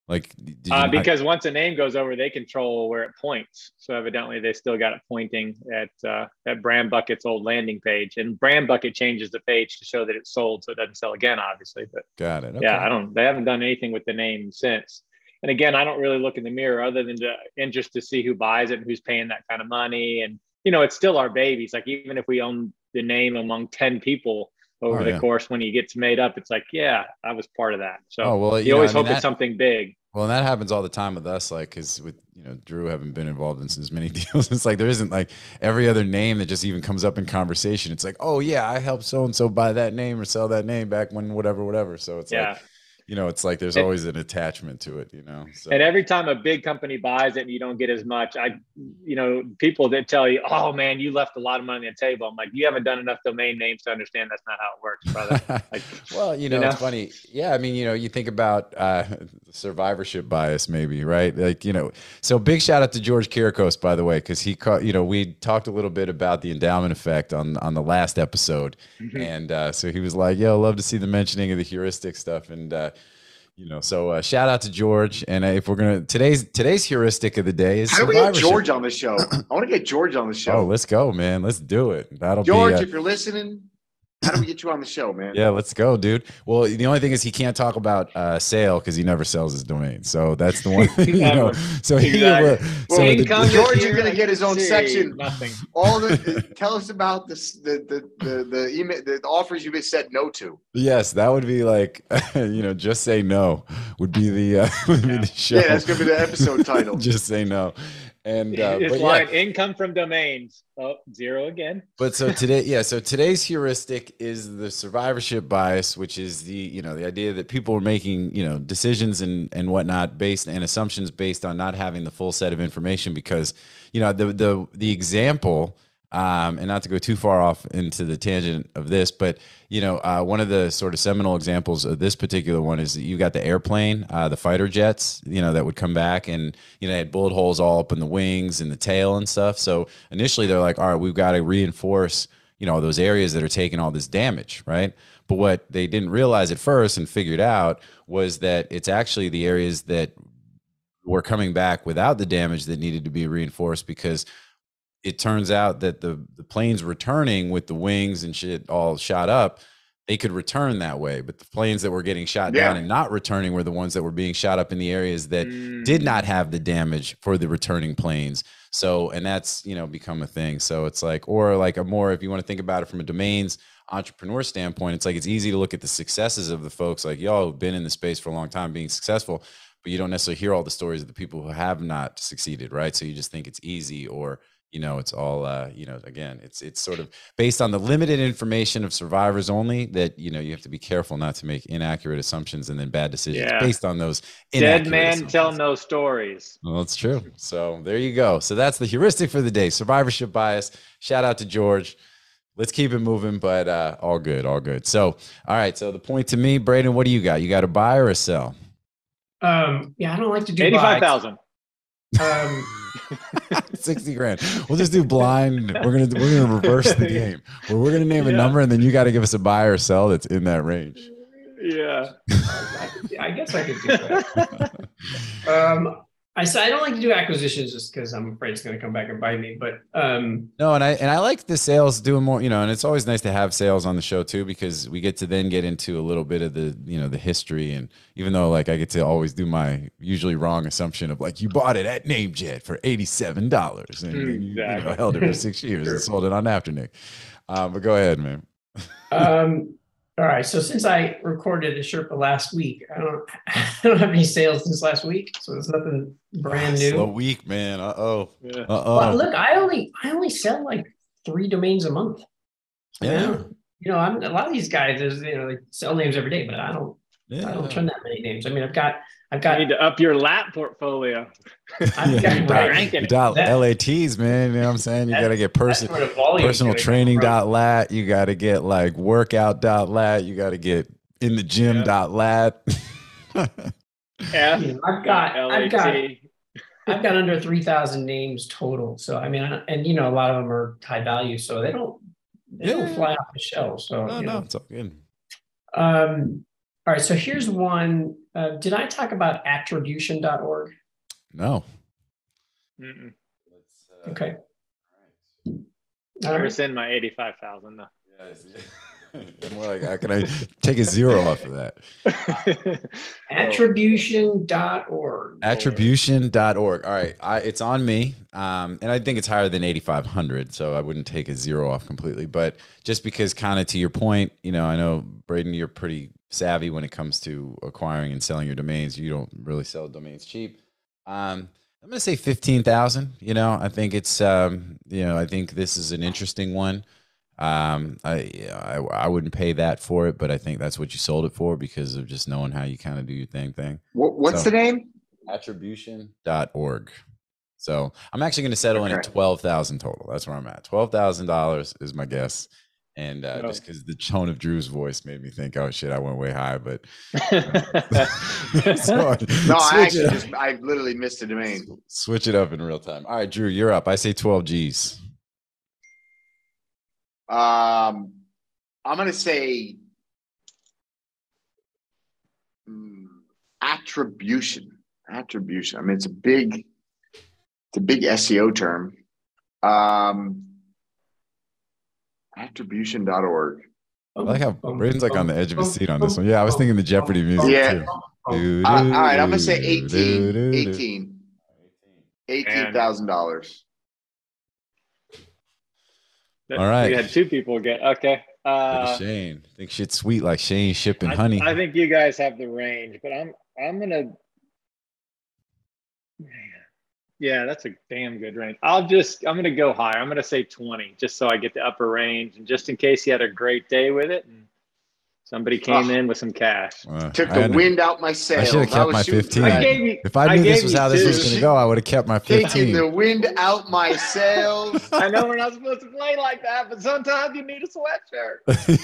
like, did you uh, not- because once a name goes over, they control where it points. So evidently, they still got it pointing at uh, at Brand Bucket's old landing page, and Brand Bucket changes the page to show that it's sold, so it doesn't sell again, obviously. But got it. yeah, I don't. They haven't done anything with the name since. And again, I don't really look in the mirror other than to and just to see who buys it and who's paying that kind of money. And you know, it's still our babies. Like even if we own the name among ten people over Oh, the yeah. course, when he gets made up, it's like, yeah, I was part of that. So Oh, well, you know, always I mean, hope that- it's something big. Well, and that happens all the time with us, like, because with you know Drew having been involved in as many deals, it's like there isn't like every other name that just even comes up in conversation. It's like, oh yeah, I helped so and so buy that name or sell that name back when whatever, whatever. So it's Yeah. like, you know, it's like there's always an attachment to it, you know. So And every time a big company buys it and you don't get as much, I, you know, people that tell you, "Oh man, you left a lot of money on the table." I'm like, you haven't done enough domain names to understand that's not how it works, brother. Like, well, you know, you it's funny. Yeah, I mean, you know, you think about uh, survivorship bias, maybe, right? Like, you know, so big shout out to George Kirikos, by the way, because he caught. You know, we talked a little bit about the endowment effect on on the last episode, Mhm. and uh, so he was like, "Yo, love to see the mentioning of the heuristic stuff," and. Uh, you know, so uh, shout out to George. And uh, if we're gonna today's today's heuristic of the day is How do we get. George on the show? I want to get George on the show. Oh, let's go, man. Let's do it. That'll George, be. Uh, if you're listening, how do we get you on the show, man? Yeah, let's go, dude. Well, the only thing is he can't talk about uh, sale because he never sells his domain. So that's the one thing, you know. So he Exactly. will. Well, So the- Income George this is year, gonna get his own see section. Nothing. All the tell us about this, the the the the email the offers you've been said no to. yes, that would be like, you know, just say no would be the uh, would be the show. Yeah, that's gonna be the episode title. just say no. And uh, it's but yeah, income from domains. Oh, zero again. But so today, yeah. So today's heuristic is the survivorship bias, which is the you know the idea that people are making you know decisions and and whatnot based and assumptions based on not having the full set of information because you know the the the example. Um, and not to go too far off into the tangent of this, but you know, uh, one of the sort of seminal examples of this particular one is that you got the airplane, uh, the fighter jets, you know, that would come back and you know they had bullet holes all up in the wings and the tail and stuff. So initially they're like, all right, we've got to reinforce, you know, those areas that are taking all this damage, right? But what they didn't realize at first and figured out was that it's actually the areas that were coming back without the damage that needed to be reinforced because it turns out that the the planes returning with the wings and shit all shot up they could return that way. But the planes that were getting shot down and not returning were the ones that were being shot up in the areas that did Mm. not have the damage for the returning planes. So and that's you know become a thing. So it's like or like a more if you want to think about it from a domains entrepreneur standpoint it's like it's easy to look at the successes of the folks. Like y'all who've been in the space for a long time being successful but you don't necessarily hear all the stories of the people who have not succeeded right? So you just think it's easy or you know it's all uh you know again it's it's sort of based on the limited information of survivors only that you know you have to be careful not to make inaccurate assumptions and then bad decisions Yeah. based on those Dead inaccurate man tell no stories. Well, that's true. So there you go. So that's the heuristic for the day. Survivorship bias. Shout out to George. Let's keep it moving, but uh, all good, all good. So, all right. So the point to me, Braden, what do you got? You got a buy or a sell? Um, yeah, I don't like to do 85000 Um, Sixty grand. We'll just do blind. We're gonna we're gonna reverse the game. Where we're gonna name a number, and then you got to give us a buy or sell that's in that range. Yeah. I, I guess I could do that. Um, I say I don't like to do acquisitions just because I'm afraid it's going to come back and bite me. But um, No, and I and I like the sales doing more, you know, and it's always nice to have sales on the show too because we get to then get into a little bit of the, you know, the history and even though like I get to always do my usually wrong assumption of like you bought it at NameJet for eighty seven dollars and you- you, know, held it for six years and sold it on Afternic. Um, but go ahead, man. um, all right. So since I recorded a Sherpa last week, I don't I don't have any sales since last week, so there's nothing brand new. A week, man. Uh oh. Yeah. Uh Well, oh. look, I only I only sell like three domains a month. Yeah. You know, I'm a lot of these guys, there's you know, they sell names every day, but I don't Yeah. I don't turn that many names. I mean, I've got I've You got need to up your lap portfolio. I've Yeah, got you right. got, ranking you it. got That- LATs, man. You know what I'm saying? You got to get that's person where the volume personal training dot lat. You got to get like workout dot lat. You got to get in the gym dot lat. F. You know, I've got I've got I've got under three thousand names total. So I mean, and you know, a lot of them are high value, so they don't they Yeah. don't fly off the shelf. So no, you no, know. it's all good. Um, all right. So here's one. Uh, did I talk about attribution.org? No. Mm-mm. Okay. All Never right. send my eighty-five thousand though. More like, how can I take a zero off of that? Attribution.org. Attribution.org. All right. I, it's on me. Um, and I think it's higher than 8,500. So I wouldn't take a zero off completely. But just because, kind of to your point, you know, I know, Braden, you're pretty savvy when it comes to acquiring and selling your domains. You don't really sell domains cheap. Um, I'm going to say 15,000. You know, I think it's, um, you know, I think this is an interesting one. Um, I, I, I wouldn't pay that for it, but I think that's what you sold it for because of just knowing how you kind of do your thing thing. What's So- the name? Attribution.org. So I'm actually going to settle in at 12,000 total. That's where I'm at. $12,000 is my guess. And uh, Oh. just because the tone of Drew's voice made me think, oh shit, I went way high. But so, No, I actually just I literally missed the domain. switch it up in real time. All right, Drew, you're up. I say 12 G's. Um, I'm gonna say mm, attribution. Attribution. I mean, it's a big, it's a big SEO term. Um, attribution.org. I like how Boom, Braden's like on the edge of his seat on this one. Yeah, I was thinking the Jeopardy music Yeah. too. boom. Uh, all right, I'm gonna say Do, 18. do, do, do. 18. Eighteen thousand dollars. All right. You had two people get okay. Look Uh, at Shane. think shit's sweet like Shane shipping I, honey. I think you guys have the range, but I'm I'm gonna. Yeah, that's a damn good range. I'll just I'm gonna go higher. I'm gonna say 20, just so I get the upper range, and just in case you had a great day with it, and somebody came Oh. in with some cash. Uh, Took the wind out my sails. I should've kept my 15. for I you. If I knew this was how this was going to go, I would have kept my 15. Taking 15. the wind out my sails. I know we're not supposed to play like that, but sometimes you need a sweatshirt.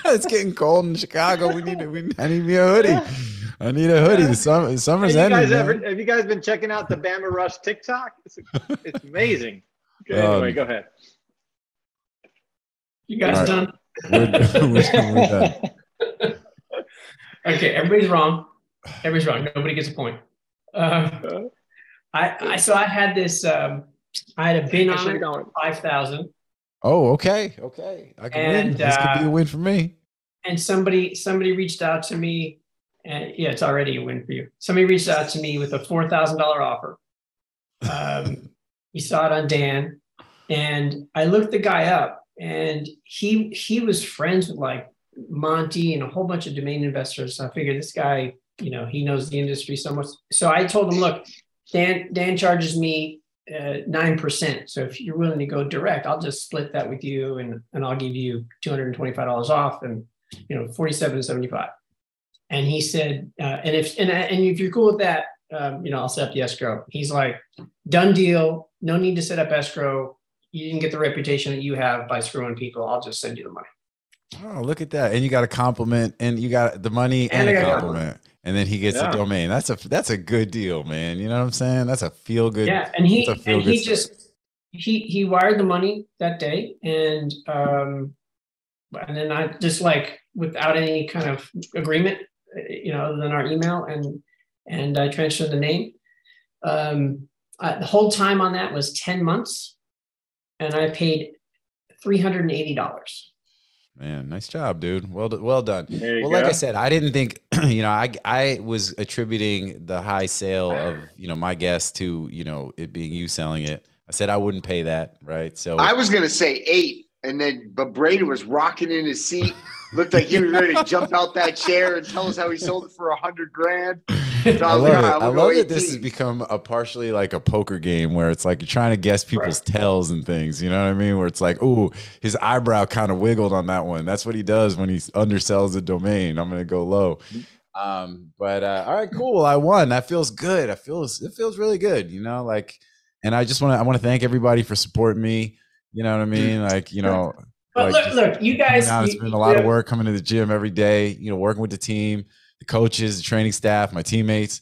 it's getting cold in Chicago. We need to, we, I need me a hoodie. I need a hoodie. The summer, the Have summer's you ending. ever? Have you guys been checking out the Bama Rush TikTok? It's, it's amazing. Okay, anyway, Um, go ahead. You guys All done? We're, we're, we're done. Okay, everybody's wrong. Everybody's wrong. Nobody gets a point. Uh, I, I so I had this. Um, I had a bin on should've it, gone- five thousand, Oh, okay. Okay. I can win. And, This could be uh, a win for me. and somebody somebody reached out to me, and yeah, it's already a win for you. Somebody reached out to me with a four thousand dollar offer. Um, he saw it on Dan, and I looked the guy up, and he he was friends with like Monty and a whole bunch of domain investors. So I figured this guy, you know, he knows the industry so much. So I told him, look, Dan Dan charges me uh, nine percent. So if you're willing to go direct, I'll just split that with you, and and I'll give you two hundred and twenty five dollars off, and you know, forty seven seventy five. And he said, uh, and if and and if you're cool with that, um, you know, I'll set up the escrow. He's like, done deal. No need to set up escrow. You didn't get the reputation that you have by screwing people. I'll just send you the money. Oh, look at that. And you got a compliment and you got the money and, And a compliment. And then he gets Yeah. the domain. That's a that's a good deal, man. You know what I'm saying? That's a feel good. yeah, and he It's a feel and he just he he wired the money that day, and um, and then I just like without any kind of agreement, you know, other than our email, and and I transferred the name. Um, I, the whole time on that was ten months, and I paid three hundred and eighty dollars. Man, nice job, dude. Well, well done. Well, go. like I said, I didn't think, you know, I I was attributing the high sale of, you know, my guess to, you know, it being you selling it. I said I wouldn't pay that, right? So I was gonna say eight, and then but Brady was rocking in his seat. Looked like he was ready to jump out that chair and tell us how he sold it for a hundred grand. So I was love like, it. "All right, I love that this has become a partially like a poker game where it's like you're trying to guess people's tells and things. You know what I mean? Where it's like, oh, his eyebrow kind of wiggled on that one. That's what he does when he undersells a domain. I'm gonna go low. Um, but uh, all right, cool. I won. That feels good. I feels it feels really good. You know, like, and I just want to I want to thank everybody for supporting me. You know what I mean? Like, you know, But like, look, just look, you coming guys. out, it's you- been a lot of work coming to the gym every day. You know, working with the team, the coaches, the training staff, my teammates,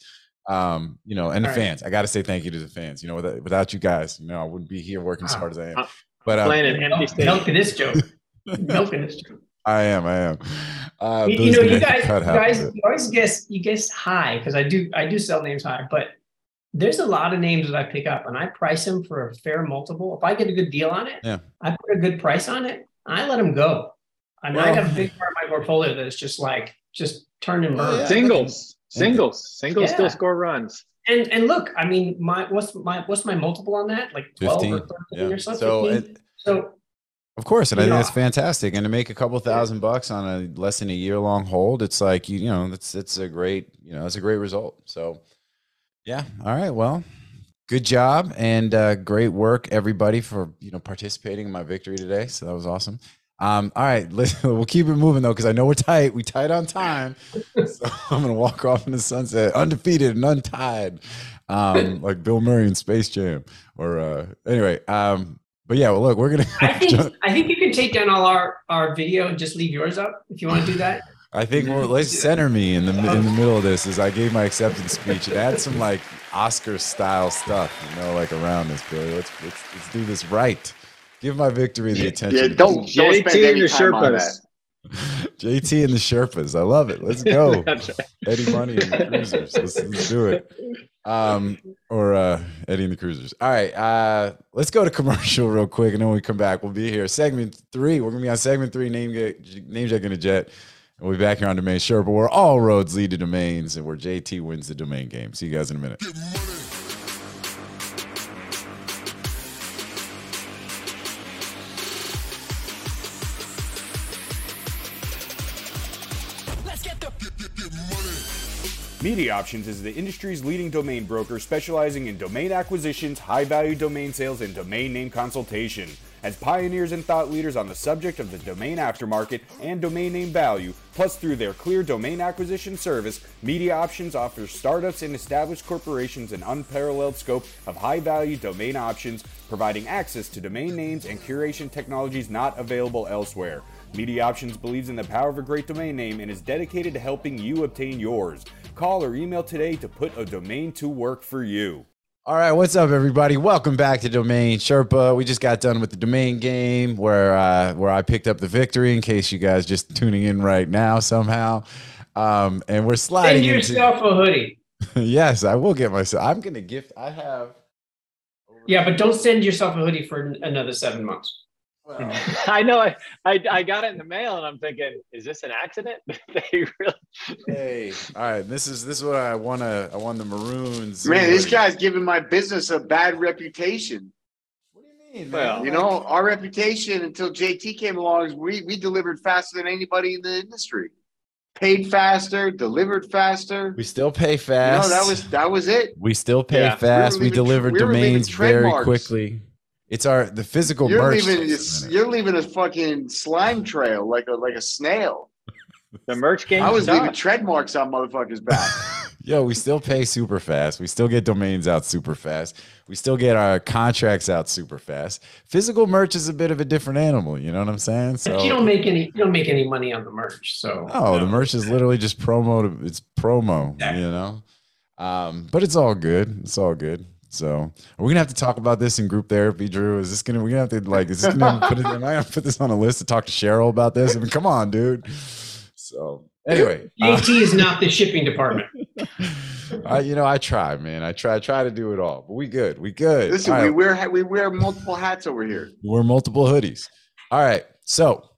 um, you know, and the All right. fans. I got to say thank you to the fans. You know, without, without you guys, you know, I wouldn't be here working as hard as I am. Uh, But um, Playing an empty Milk- stadium. milking this joke. milking this joke. I am, I am. Uh, you, you Billy's know, gonna you guys, you guys, you always guess, you guess high because I do, I do sell names high, but there's a lot of names that I pick up and I price them for a fair multiple. If I get a good deal on it, Yeah. I put a good price on it. I let them go. I mean, I Well- got a big part of my portfolio that is just like just turn and oh, Well, burn. yeah. Singles, singles, singles Yeah. still score runs. And and look, I mean, my what's my what's my multiple on that? Like twelve 15. or thirteen Yeah. or something. So, it, so Of course, and I think Yeah. that's fantastic. And to make a couple thousand bucks on a less than a year long hold, it's like you, you know, that's it's a great, you know, it's a great result. So, yeah, all right, well, good job and uh, great work, everybody, for you know participating in my victory today. So that was awesome. Um, all right, let's, we'll keep it moving though, because I know we're tight. We tight on time, so I'm gonna walk off in the sunset, undefeated and untied, um, like Bill Murray in Space Jam. Or uh, anyway, um, but yeah, well, look, we're gonna. I think I think you can take down all our our video and just leave yours up if you want to do that. I think well, let's center me in the in the middle of this. Is I gave my acceptance speech and add some like Oscar style stuff, you know, like around this, Billy. Let's let's, let's do this right. Give my victory the attention. Yeah, don't don't JT spend any and your time on that. JT and the Sherpas. I love it. Let's go. Right. Eddie Money and the Cruisers. Let's, let's do it. Um, or uh, Eddie and the Cruisers. All right. Uh, let's go to commercial real quick, and then when we come back, we'll be here. Segment three. We're gonna be on segment three. Name name check in a jet. And we'll be back here on Domain Sherpa, where all roads lead to domains, and where JT wins the domain game. See you guys in a minute. Media Options is the industry's leading domain broker specializing in domain acquisitions, high value domain sales, and domain name consultation. As pioneers and thought leaders on the subject of the domain aftermarket and domain name value, plus through their clear domain acquisition service, Media Options offers startups and established corporations an unparalleled scope of high value domain options, providing access to domain names and curation technologies not available elsewhere. Media Options believes in the power of a great domain name and is dedicated to helping you obtain yours. Call or email today to put a domain to work for you. All right, what's up, everybody? Welcome back to Domain Sherpa. We just got done with the domain game where uh, where I picked up the victory. In case you guys just tuning in right now somehow, um, and we're sliding Send into. yourself a hoodie. yes, I will get myself. I'm gonna gift. I have. Yeah, but don't send yourself a hoodie for another seven months. Well, I know. I, I I got it in the mail, and I'm thinking, is this an accident? they really. hey, all right. This is this is what I want to. I won the maroons. Man, this guy's giving my business a bad reputation. What do you mean? Well, man? You know, our reputation until JT came along is we we delivered faster than anybody in the industry. Paid faster, delivered faster. we still pay You fast. know, that was that was it. We still pay Yeah. fast. We We, leaving tr- deliver we domains very quickly. It's our the physical You're merch. leaving a you're leaving a fucking slime trail like a like a snail. The merch game. I was sucks. leaving tread marks on motherfuckers' back. Yo, we still pay super fast. We still get domains out super fast. We still get our contracts out super fast. Physical merch is a bit of a different animal. You know what I'm saying? But So you don't make any you don't make any money on the merch. So Oh, the merch is literally just promo. To, it's promo, Exactly. you know. Um, but it's all good. It's all good. So are we gonna have to talk about this in group therapy, Drew? Is this gonna we gonna have to like? Is this gonna put it? Am I gonna put this on a list to talk to Cheryl about this? I mean, come on, dude. So anyway, uh, is not the shipping department. I, you know, I try, man. I try, try to do it all, but we good. We good. Listen, All we right. wear we wear multiple hats over here. We're multiple hoodies. All right. So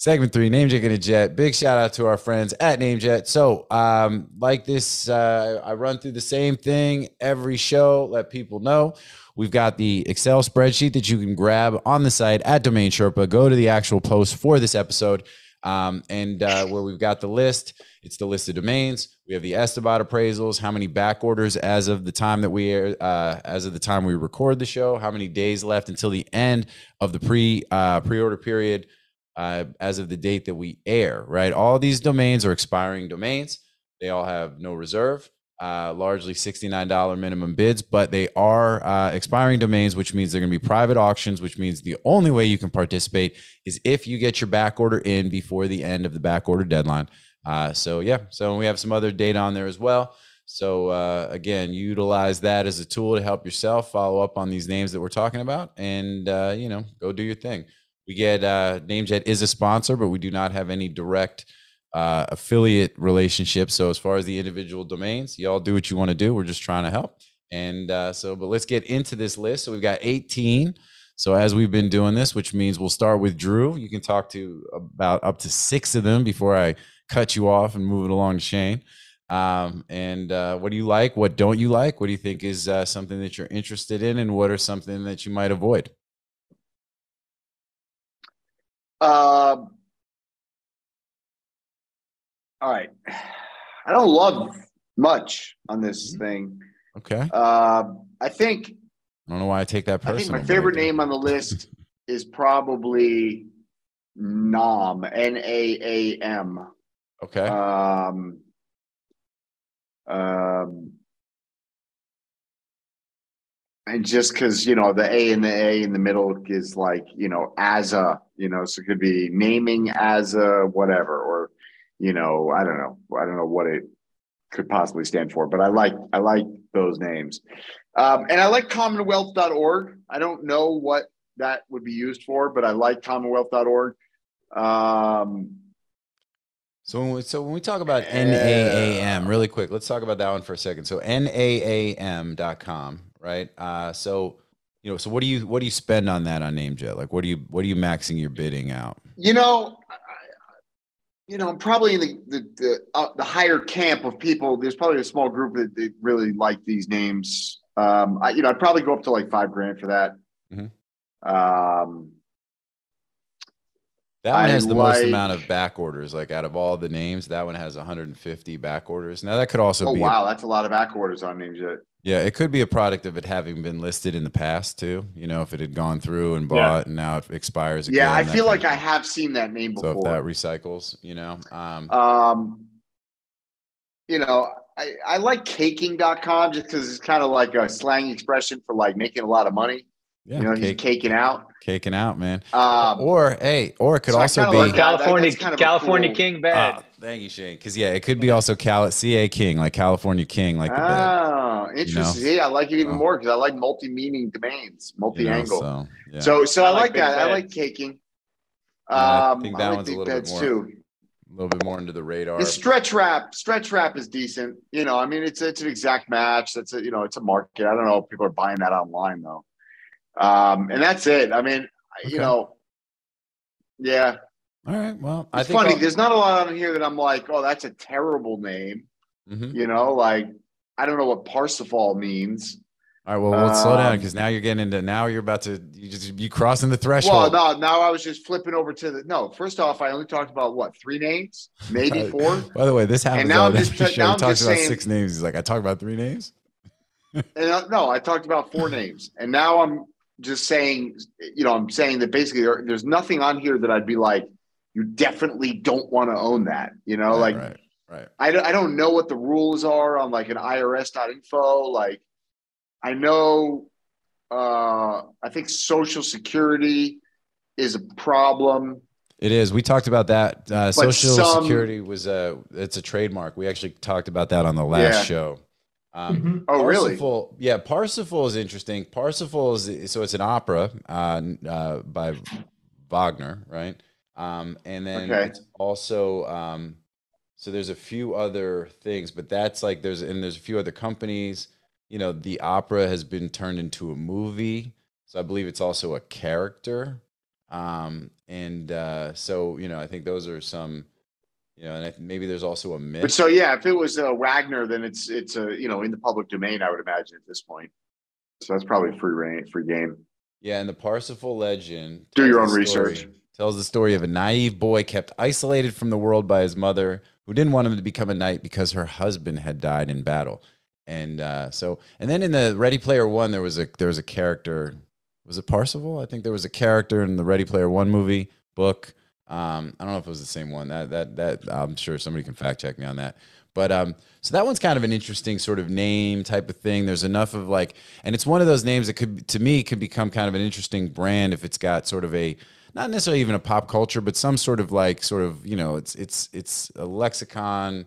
segment three, Namejet and a Jet. Big shout out to our friends at Namejet. So um, like this, uh, I run through the same thing every show. Let people know. We've got the Excel spreadsheet that you can grab on the site at Domain Sherpa. Go to the actual post for this episode. Um, and uh, where we've got the list, it's the list of domains. We have the Estibot appraisals, how many back orders as of the time that we uh, as of the time we record the show, how many days left until the end of the pre uh, pre-order period uh, as of the date that we air. Right, all these domains are expiring domains. They all have no reserve, uh, largely $69 minimum bids, but they are uh, expiring domains, which means they're going to be private auctions, which means the only way you can participate is if you get your back order in before the end of the back order deadline. Uh, so, yeah, so we have some other data on there as well. So, uh, again, utilize that as a tool to help yourself follow up on these names that we're talking about and, uh, you know, go do your thing. We get uh, NameJet is a sponsor, but we do not have any direct uh, affiliate relationship. So as far as the individual domains, y'all do what you want to do. We're just trying to help. And uh, so, but let's get into this list. So we've got 18. So as we've been doing this, which means we'll start with Drew. You can talk to about up to six of them before I cut you off and move it along to Shane. Um, and uh, what do you like? What don't you like? What do you think is uh, something that you're interested in? And what are something that you might avoid? Um. all right. I don't love much on this Mm-hmm. thing. Okay. Um, I think I don't know why I take that I think my favorite name on the list is probably Nam N A A M. Okay. Um, um, and just because you know the A and the A in the middle is like you know as a you know so it could be naming as a whatever or you know I don't know. I don't know what it could possibly stand for but I like I like those names. Um, and I like Commonwealth.org I don't know what that would be used for but I like Commonwealth.org um, So when we, so when we talk about NAAM, really quick, let's talk about that one for a second. So NAAM.com, right? Uh, so you know, so what do you what do you spend on that on NameJet? Like, what do you what are you maxing your bidding out? You know, I- you know, I'm probably in the the the, uh, the higher camp of people. There's probably a small group that, that really like these names. Um, I, you know, I'd probably go up to like five grand for that. Mhm. Um, That one I has the most amount of back orders. Like out of all the names, that one has 150 back orders. Now that could also oh be a- wow, that's a lot of back orders on NameJet. Yeah, it could be a product of it having been listed in the past too. You know, if it had gone through and Yeah. bought and now it expires again. Yeah, I feel like I have seen that name So if before. that recycles, you know, um, Um, you know, I, I like caking.com just because it's kind of like a slang expression for like making a lot of money. Yeah, you know, he's caking out. caking out, man. Um, Or hey, or it could so also be like. California, kind of California cool- King bad. Ah, thank you, Shane. Because yeah, it could be also Cal CA King, like California King, like the bed. Oh, interesting. See, I like it even So- more because I like multi-meaning domains, you know, multi-angle. so yeah. So, so I, I like like big that. I like caking. Yeah, I Um, think I that like one's a little bit more- too. a little bit more into the radar. The stretch wrap, stretch wrap is decent. You know, I mean, it's it's an exact match. That's a you know, it's a market. I don't know if people are buying that online though. Um, and that's it. I mean, Okay. you know, yeah, All right. Well, I it's think funny. I'll- There's not a lot on here that I'm like, oh, that's a terrible name. Mhm. You know, like I don't know what Parsifal means. All right. Well, we'll slow down Um, because now you're getting into now you're about to you just you crossing the threshold. Well, no, now I was just flipping over to the no. First off, I only talked about what three names, maybe four. By the way, this happens. And now I'm just show. now I'm talks about saying- six names. He's like, I talked about three names. And uh, no, I talked about four names, and now I'm just saying, you know, I'm saying that basically there, there's nothing on here that I'd be like, you definitely don't want to own that. You know, right, like right, right. I don't, I don't know what the rules are on like an IRS.info. Like I know, uh, I think Social Security is a problem. It is. We talked about that. Uh, Social some- Security was a. It's a trademark. We actually talked about that on the last Yeah. show. Um, Mhm. Oh, really? Parsifal, yeah, Parsifal is interesting. Parsifal is so it's an opera uh, uh, by Wagner, right? Um, and then Okay. it's also um, so there's a few other things, but that's like there's and there's a few other companies. You know, the opera has been turned into a movie, so I believe it's also a character. Um, and uh, so you know, I think those are some. You know, and I, maybe there's also a myth. But so yeah, if it was uh, Wagner, then it's it's a you know in the public domain. I would imagine at this point. So that's probably free reign, free game. Yeah, and the Parsifal legend. Do your own story- research. Tells the story of a naive boy kept isolated from the world by his mother, who didn't want him to become a knight because her husband had died in battle. And uh, so, and then in the Ready Player One, there was a there was a character. Was it Parsifal? I think there was a character in the Ready Player One movie book. Um, I don't know if it was the same one. That that that I'm sure somebody can fact check me on that. But um, so that one's kind of an interesting sort of name type of thing. There's enough of like, and it's one of those names that could, to me, could become kind of an interesting brand if it's got sort of a, not necessarily even a pop culture, but some sort of like, sort of, you know, it's it's it's a lexicon.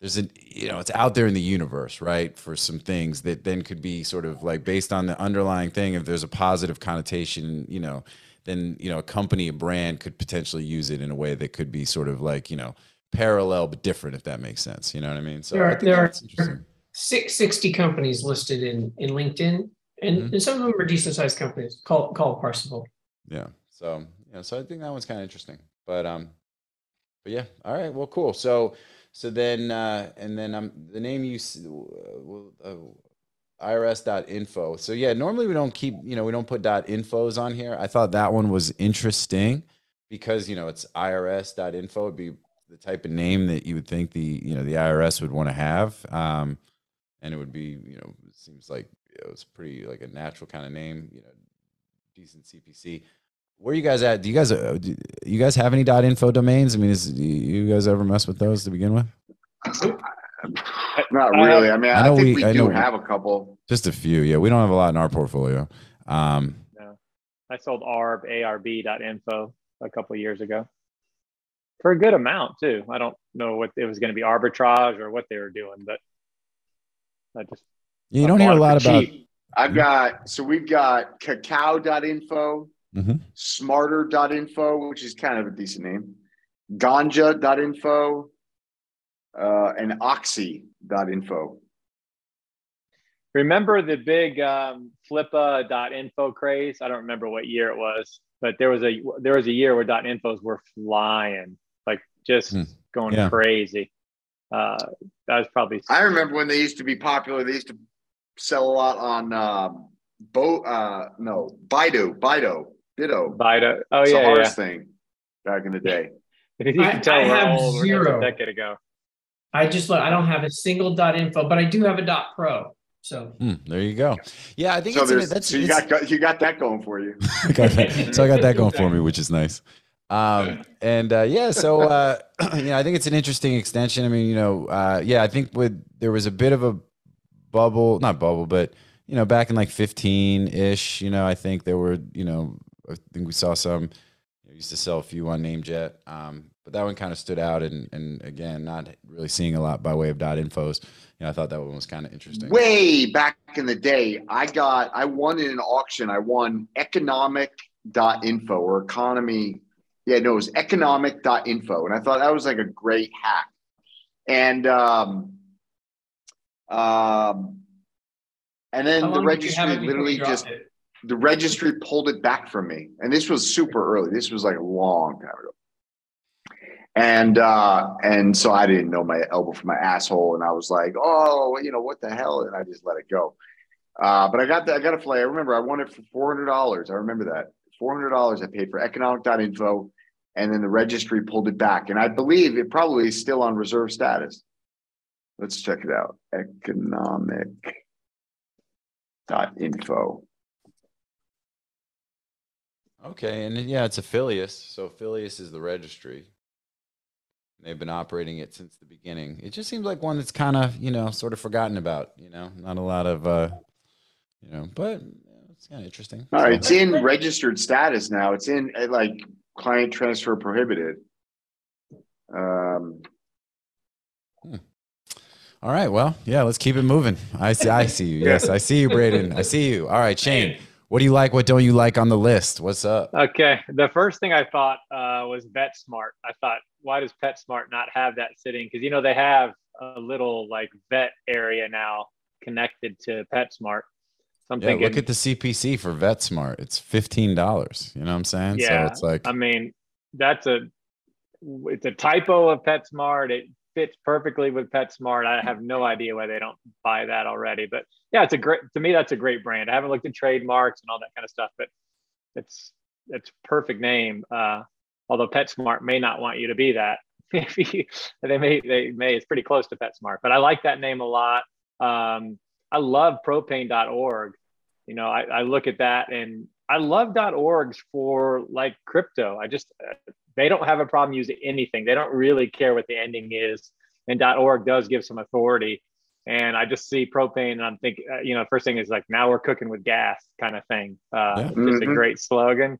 There's a, you know, it's out there in the universe, right? For some things that then could be sort of like based on the underlying thing. If there's a positive connotation, you know, then you know, a company, a brand could potentially use it in a way that could be sort of like, you know, parallel but different, if that makes sense. You know what I mean? So There I are- think there are- interesting. Six, 60 companies listed in, in LinkedIn, and, Mhm. and some of them are decent sized companies called called Parsifal. Yeah. So yeah, so I think that one's kind of interesting. But um, but yeah. All right. Well, cool. So so then uh, and then um, the name you uh, uh, irs.info. So yeah, normally we don't keep you know we don't put infos on here. I thought that one was interesting because you know it's irs.info it'd be the type of name that you would think the you know the irs would want to have. Um, and it would be you know it seems like it was pretty like a natural kind of name you know decent cpc where you guys at? Do you guys uh, do you guys have any info domains? I mean is you guys ever mess with those to begin with Not really. I mean, I I, know think we- we, I do know we- have a couple. just a few yeah we don't have a lot in our portfolio um, I sold arb arb.info a couple of years ago for a good amount too. I don't know what it was going to be arbitrage or what they were doing, but I just you I don't hear a lot about cheap. I've got so we've got cacao.info, Mhm. smarter.info, which is kind of a decent name, ganja.info, uh, and oxy.info. Remember the big um, flippa.info craze? I don't remember what year it was, but there was a there was a year where dot .infos were flying, like just Hmm. going Yeah. crazy. Uh, that was probably I remember when they used to be popular. They used to sell a lot on um, Bo. Uh, no, Baidu, Baidu, Bido. Bida. Oh It's a yeah, horse yeah. thing back in the day. You I- can tell I have old. That was zero. a decade ago. I just look. I don't have a single dot info, but I do have a dot pro. So Hmm, there you go yeah i think So it's that's so you it's- got you got that going for you. Got that. So I got that going for me, which is nice. Um, and uh, yeah, so uh, you know, I think it's an interesting extension. I mean, you know, uh, yeah, I think with there was a bit of a bubble, not bubble, but you know, back in like 15 ish, you know, I think there were, you know, I think we saw some. You know, used to sell a few on NameJet, um, but that one kind of stood out. And and again, not really seeing a lot by way of dot infos. You know, I thought that one was kind of interesting. Way back in the day, I got I won in an auction. I won economic dot info or economy. Yeah, no, it was economic dot info, And I thought that was like a great hack. And um um and then the long did you have registry literally just it? the registry pulled it back from me. And this was super early. This was like a long time ago. And uh and so I didn't know my elbow from my asshole. And I was like, oh, you know, what the hell? And I just let it go. Uh, but I got that I got a flay. I remember I won it for four hundred dollars. I remember that. Four hundred dollars I paid for economic.info and then the registry pulled it back. And I believe it probably is still on reserve status. Let's check it out. Economic.info. Okay, and yeah, it's Afilias. So Afilias is the registry. They've been operating it since the beginning. It just seems like one that's kind of, you know, sort of forgotten about. You know, not a lot of, uh, you know, but it's kind of interesting. All right, So- it's in registered status now. It's in uh, like client transfer prohibited. Um, All right. Well, yeah, let's keep it moving. I see. I see you. Yes, I see you, Braden. I see you. All right, Shane. What do you like? What don't you like on the list? What's up? Okay. The first thing I thought uh, was VetSmart. I thought, why does PetSmart not have that sitting? Because you know they have a little like vet area now connected to PetSmart. So I'm Yeah, thinking, look at the CPC for VetSmart. It's fifteen dollars. You know what I'm saying? Yeah, So it's like, I mean, that's a it's a typo of PetSmart. It fits perfectly with PetSmart. I have no idea why they don't buy that already. But yeah, it's a great to me. That's a great brand. I haven't looked at trademarks and all that kind of stuff, but it's it's perfect name. Uh, although PetSmart may not want you to be that. They may they may it's pretty close to PetSmart, but I like that name a lot. Um, I love propane.org. You know, I, I look at that and I love .orgs for like crypto. I just they don't have a problem using anything. They don't really care what the ending is, and .org does give some authority. And I just see propane, and I'm thinking, uh, you know, first thing is like now we're cooking with gas kind of thing. Uh, Yeah. Just a Mhm. great slogan.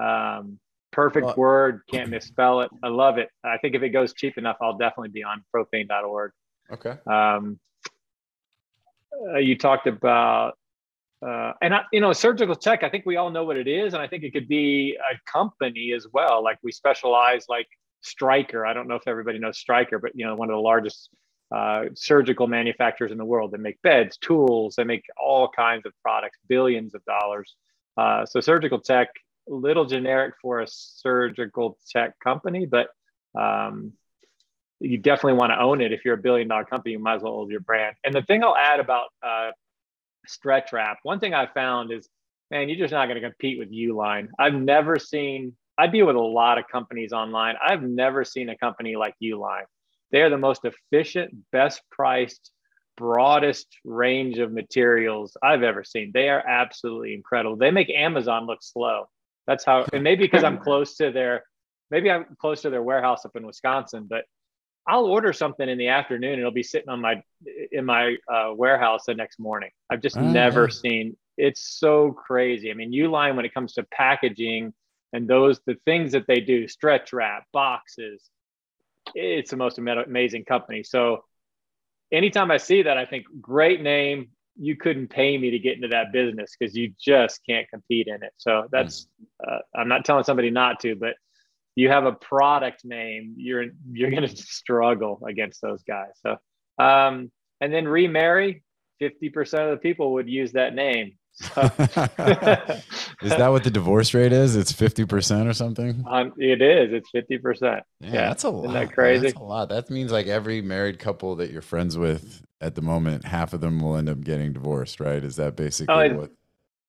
Um, perfect Well- word, can't misspell it. I love it. I think if it goes cheap enough, I'll definitely be on propane.org. okay. Um, uh, you talked about, uh, and I, you know, surgical tech. I think we all know what it is, and I think it could be a company as well. Like we specialize, like Stryker. I don't know if everybody knows Stryker, but you know, one of the largest uh, surgical manufacturers in the world. that make beds, tools. They make all kinds of products, billions of dollars. Uh, so surgical tech, little generic for a surgical tech company, but um, you definitely want to own it. If you're a billion dollar company, you might as well own your brand. And the thing I'll add about uh, Stretch Wrap, one thing I found is, man, you're just not going to compete with Uline. I've never seen I deal with a lot of companies online. I've never seen a company like Uline. They are the most efficient, best priced, broadest range of materials I've ever seen. They are absolutely incredible. They make Amazon look slow. That's how, and maybe because I'm close to their, maybe I'm close to their warehouse up in Wisconsin, but I'll order something in the afternoon and it'll be sitting on my in my uh, warehouse the next morning. I've just Oh, never seen. It's so crazy. I mean, Uline when it comes to packaging and those the things that they do, stretch wrap, boxes. It's the most amazing company. So anytime I see that, I think great name. You couldn't pay me to get into that business because you just can't compete in it. So that's uh, I'm not telling somebody not to, but you have a product name, you're you're going to struggle against those guys. So, um, and then remarry, fifty percent of the people would use that name. So, is that what the divorce rate is? It's 50% or something? um, it is. It's fifty percent. Yeah, Yeah, that's a isn't lot. that man. crazy? That's a lot. That means like every married couple that you're friends with at the moment, half of them will end up getting divorced, right? Is that basically Oh, it- what?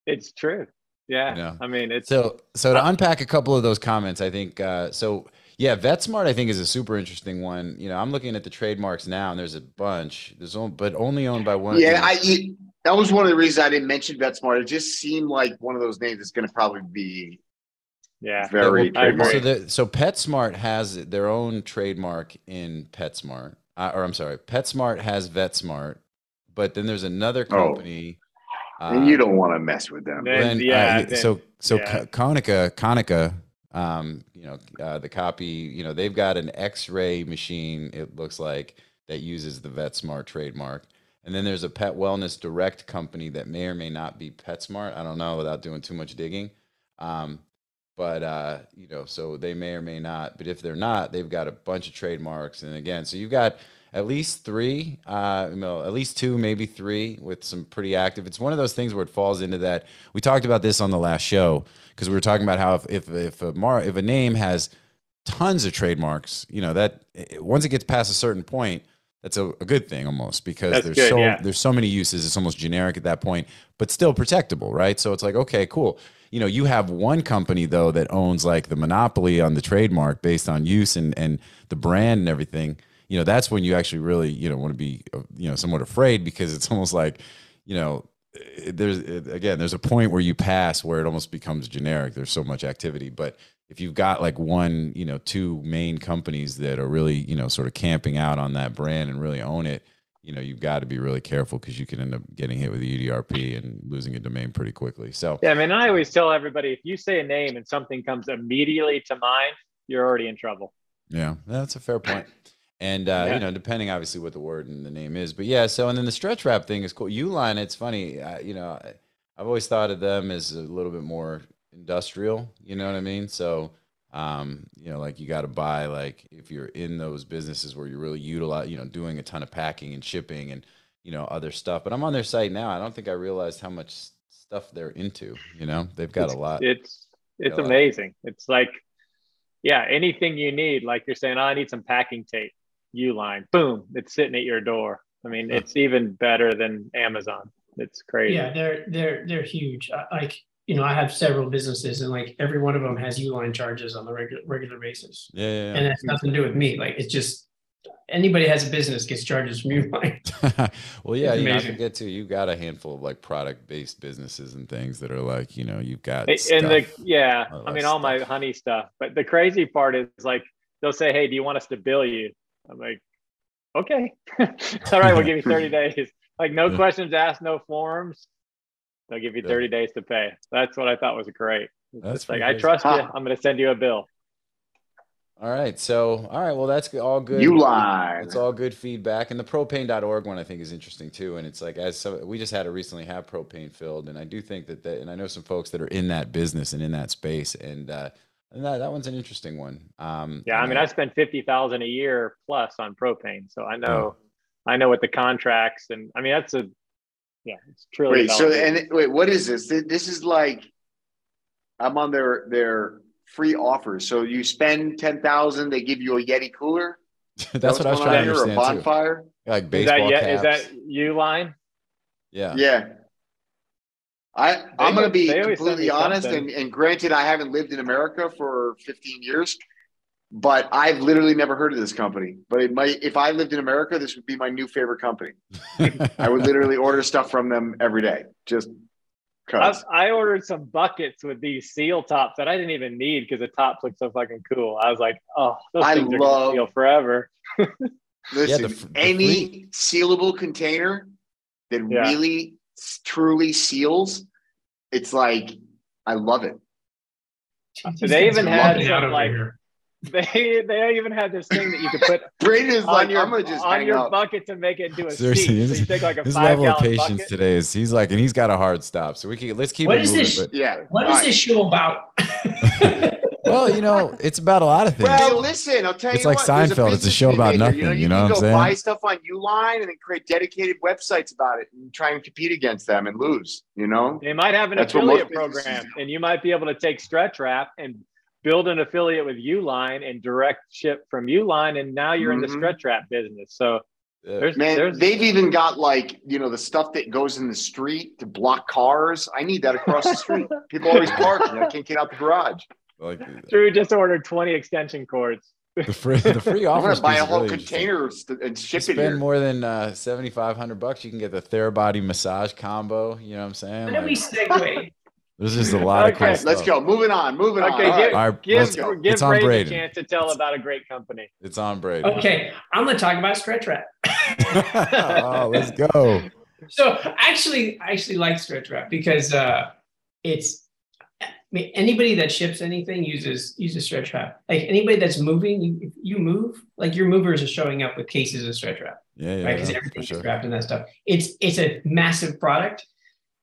It's true. Yeah. Yeah. I mean, it's So, so to unpack a couple of those comments, I think uh, so. Yeah, VetSmart, I think, is a super interesting one. You know, I'm looking at the trademarks now, and there's a bunch. There's only, but only owned by one. Yeah, I you, that was one of the reasons I didn't mention VetSmart. It just seemed like one of those names that's going to probably be yeah. very I agree. So, the, so PetSmart has their own trademark in PetSmart, uh, or I'm sorry, PetSmart has VetSmart, but then there's another Oh. company. and you don't want to mess with them. Then- Then, yeah, uh, then- so so yeah. Konica, Konica, um, you know, uh, the copy, you know, they've got an X-ray machine. It looks like that uses the VetSmart trademark. And then there's a pet wellness direct company that may or may not be PetSmart. I don't know without doing too much digging. Um, but uh, you know, so they may or may not. But if they're not, they've got a bunch of trademarks. And again, so you've got at least three, uh, you know, at least two, maybe three, with some pretty active. It's one of those things where it falls into that. We talked about this on the last show because we were talking about how if if if a mar- if a name has tons of trademarks, you know that it- once it gets past a certain point, that's a, a good thing almost because That's there's good, so yeah. there's so many uses. It's almost generic at that point, but still protectable, right? So it's like okay, cool. You know, you have one company though that owns like the monopoly on the trademark based on use and and the brand and everything. You know, that's when you actually really you know want to be uh, you know somewhat afraid because it's almost like you know there's again there's a point where you pass where it almost becomes generic there's so much activity but if you've got like one you know two main companies that are really you know sort of camping out on that brand and really own it you know you've got to be really careful because you can end up getting hit with the udrp and losing a domain pretty quickly so Yeah, I mean, I always tell everybody if you say a name and something comes immediately to mind, you're already in trouble. Yeah, that's a fair point. And uh, Yeah. you know, depending obviously what the word and the name is, but yeah. So and then the stretch wrap thing is cool. Uline, it's funny. Uh, you know, I've always thought of them as a little bit more industrial. You know what I mean? So, um, you know, like you got to buy like if you're in those businesses where you're really utilize, you know, doing a ton of packing and shipping and you know other stuff. But I'm on their site now. I don't think I realized how much stuff they're into. You know, they've got a lot. It's it's Yeah. amazing. It's like, yeah, anything you need. Like you're saying, oh, I need some packing tape. Uline, boom, it's sitting at your door. I mean, it's even better than Amazon. It's crazy. Yeah, they're they're they're huge. I- Like you know, I have several businesses, and like every one of them has Uline charges on the regular regular basis, Yeah, yeah, and it has nothing to do with me. Like it's just anybody has a business gets charges from Uline. yeah. well, yeah, It's you not amazing. forget too. You've got a handful of like product-based businesses and things that are like, you know, you've got. And the yeah, I mean, all my honey stuff. But the crazy part is like they'll say, "Hey, do you want us to bill you?" I'm like, "Okay, all right, we'll give you 30 days." Like no questions asked, no forms. They'll give you Yeah. 30 days to pay. That's what I thought was great. It's That's like pretty I crazy. trust you. I'm going to send you a bill. All right. So, all right. Well, that's all good. You lied. It's all good feedback. And the propane.org one I think is interesting too. And it's like, as so, we just had to recently have propane filled. And I do think that, that, and I know some folks that are in that business and in that space. And, uh, and that, that one's an interesting one. Um, Yeah, I and mean, I spend 50,000 a year plus on propane, so I know, I know what the contracts and I mean that's a, yeah, it's trillion. Wait, so and wait, what is this? This is like I'm on their their free offers. So you spend ten thousand, they give you a Yeti cooler. that's what I was trying to on here, or a understand too. bonfire. Like is baseball that yeah, is that Uline? yeah. Yeah. I, I'm going to be they always send completely honest, and, and granted, I haven't lived in America for 15 years, but I've literally never heard of this company. But it might, if I lived in America, this would be my new favorite company. I would literally order stuff from them every day, just I, because. I ordered some buckets with these seal tops that I didn't even need because the tops look so fucking cool. I was like, oh, those I things love- gonna seal forever. Listen, the the any sealable container that Yeah. really truly seals, it's like I love it. So they even had Walking some, like- here. They they even had this thing that you could put Braden is on like, your I'm gonna just on your up. bucket to make it into a Seriously, seat. So this- you take like a His level of patience bucket. today is he's like, and he's got a hard stop. So we can let's keep What it is moving. this? But, Yeah. What All is right. this show about? well, you know, it's about a lot of things. Well, listen, I'll tell It's you like what. there's Seinfeld, it's a show about made here. nothing, you You, know know, you what can I'm go buy stuff on Uline and then create dedicated websites about it and try and compete against them and lose. You know, They might have an That's affiliate program, and you might be able to take Stretch Wrap and build an affiliate with Uline and direct ship from Uline, and now you're in the Mhm. Stretch Wrap business. So Yeah. there's man, there's they've even got like you know the stuff that goes in the street to block cars. I need that across the street. People always park. and I can't get out the garage. like Drew just ordered 20 extension cords. the free the free I'm gonna buy piece a whole really container st- and You ship it spend here. more than uh, seventy five hundred bucks, you can get the Therabody massage combo. You know what I'm saying? How do we segue? There's just a lot of cool stuff. Let's go. Moving on. Moving on. Okay, All give, right. All right, give, let's go. give It's on Braden a Braden. chance to tell about a great company. It's on Brady. Okay, I'm going to talk about Stretch Wrap. oh, let's go. So actually, I actually like Stretch Wrap because uh, it's I mean, anybody that ships anything uses uses Stretch Wrap. Like anybody that's moving, you you move, like your movers are showing up with cases of Stretch Wrap. Yeah, yeah, right? Because yeah, for everything's sure. wrapped in that stuff. It's it's a massive product,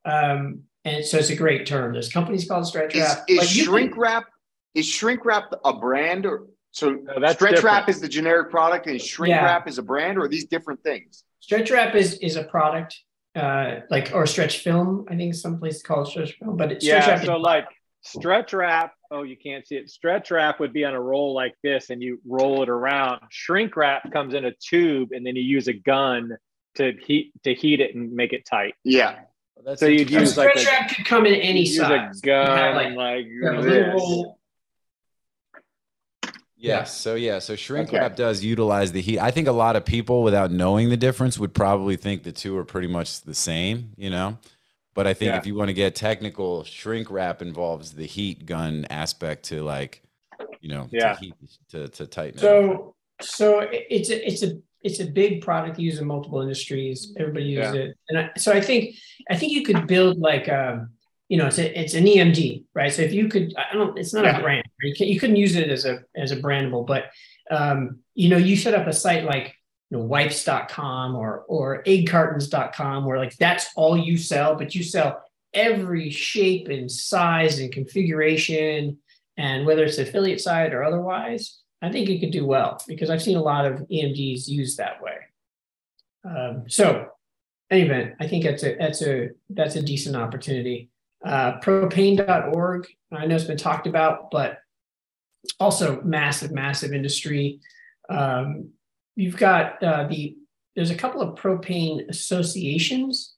um, and so it's a great term. There's companies called Stretch Is, Wrap. is Like, shrink can- wrap is shrink wrap a brand or so No, that's stretch wrap is the generic product and shrink Yeah. wrap is a brand or are these different things? Stretch Wrap is is a product, uh, like or stretch film. I think some places call it stretch film, but it's Stretch Yeah, Wrap is- so like stretch wrap. Oh, you can't see it. Stretch wrap would be on a roll like this, and you roll it around. Shrink wrap comes in a tube, and then you use a gun to heat to heat it and make it tight. Yeah. That's So you'd interesting. use like stretch a- wrap could come in any use size. a gun, like, like, You have a little roll. Yes. So yeah. So shrink Okay. wrap does utilize the heat. I think a lot of people, without knowing the difference, would probably think the two are pretty much the same. You know. But I think Yeah. if you want to get technical, shrink wrap involves the heat gun aspect to like, you know, Yeah. to heat to to tighten. it. So so it's a it's a it's a big product used in multiple industries. Everybody uses Yeah. it, and I, so I think I think you could build like um you know it's a, it's an EMD right. So if you could I don't it's not Yeah. a brand you, can, you couldn't use it as a as a brandable, but um you know you set up a site like you know, wipes.com or or eggcartons.com where like that's all you sell, but you sell every shape and size and configuration and whether it's affiliate side or otherwise, I think it could do well because I've seen a lot of EMDs used that way. Um, so, anyway, I think that's a that's a that's a decent opportunity. Uh, propane.org, I know it's been talked about, but also massive, massive industry. Um, you've got uh, the there's a couple of propane associations.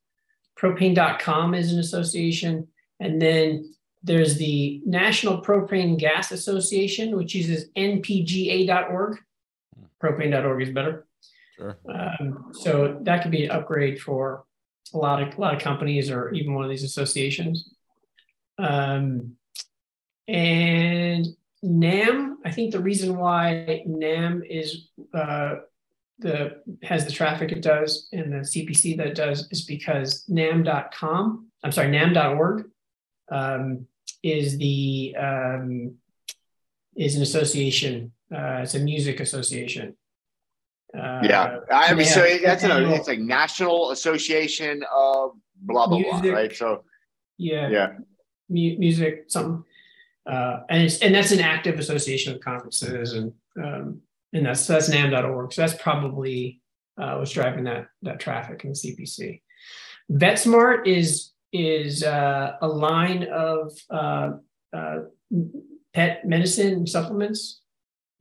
Propane.com is an association, and then there's the National Propane Gas Association, which uses npga.org. Propane.org is better. Sure. Um, so that could be an upgrade for a lot of a lot of companies or even one of these associations. Um, and NAM, I think the reason why NAM is uh, the has the traffic it does and the CPC that it does is because NAM.com, I'm sorry, NAM.org um, is the um, is an association. Uh, it's a music association. Uh, Yeah. I mean, so that's an, it's like National Association of blah blah blah, right? So yeah, yeah. mu- music, something, uh, and it's and that's an active association of conferences, and um, and that's that's nam.org. So that's probably uh, what's driving that that traffic in CPC. VetSmart is is uh, a line of uh, uh, pet medicine supplements.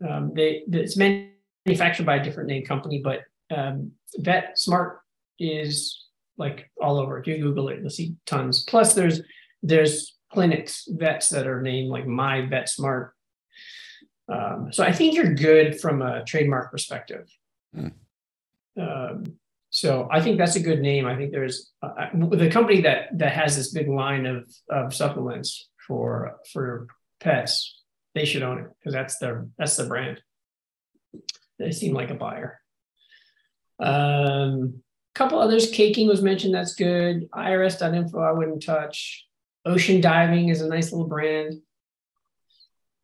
Um, they it's manufactured by a different name company, but um, VetSmart is like all over. If you Google it, you'll see tons. Plus, there's there's clinics, vets that are named like My Vet Smart. Um, so I think you're good from a trademark perspective. Hmm. Um, so I think that's a good name. I think there's uh, the company that that has this big line of of supplements for for pets. They should own it because that's their that's the brand. They seem like a buyer. Um, couple others. Caking was mentioned. That's good. IRS.info. I wouldn't touch. Ocean diving is a nice little brand.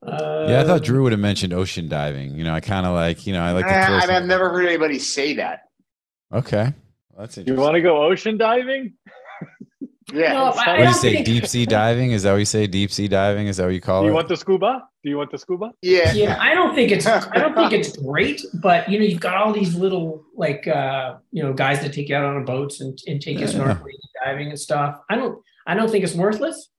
Uh, Yeah, I thought Drew would have mentioned ocean diving. You know, I kind of like, you know, I like to I, I've never heard anybody say that. Okay. Well, that's You want to go ocean diving? Yeah. No, What do you say? think- Deep sea diving? Is that what you say? Deep sea diving? Is that what you call Do it? you want the scuba? Do you want the scuba? yeah. yeah, I don't think it's I don't think it's great, but you know, you've got all these little like uh, you know, guys that take you out on boats and, and take you Yeah. snorkeling, diving and stuff. I don't I don't think it's worthless.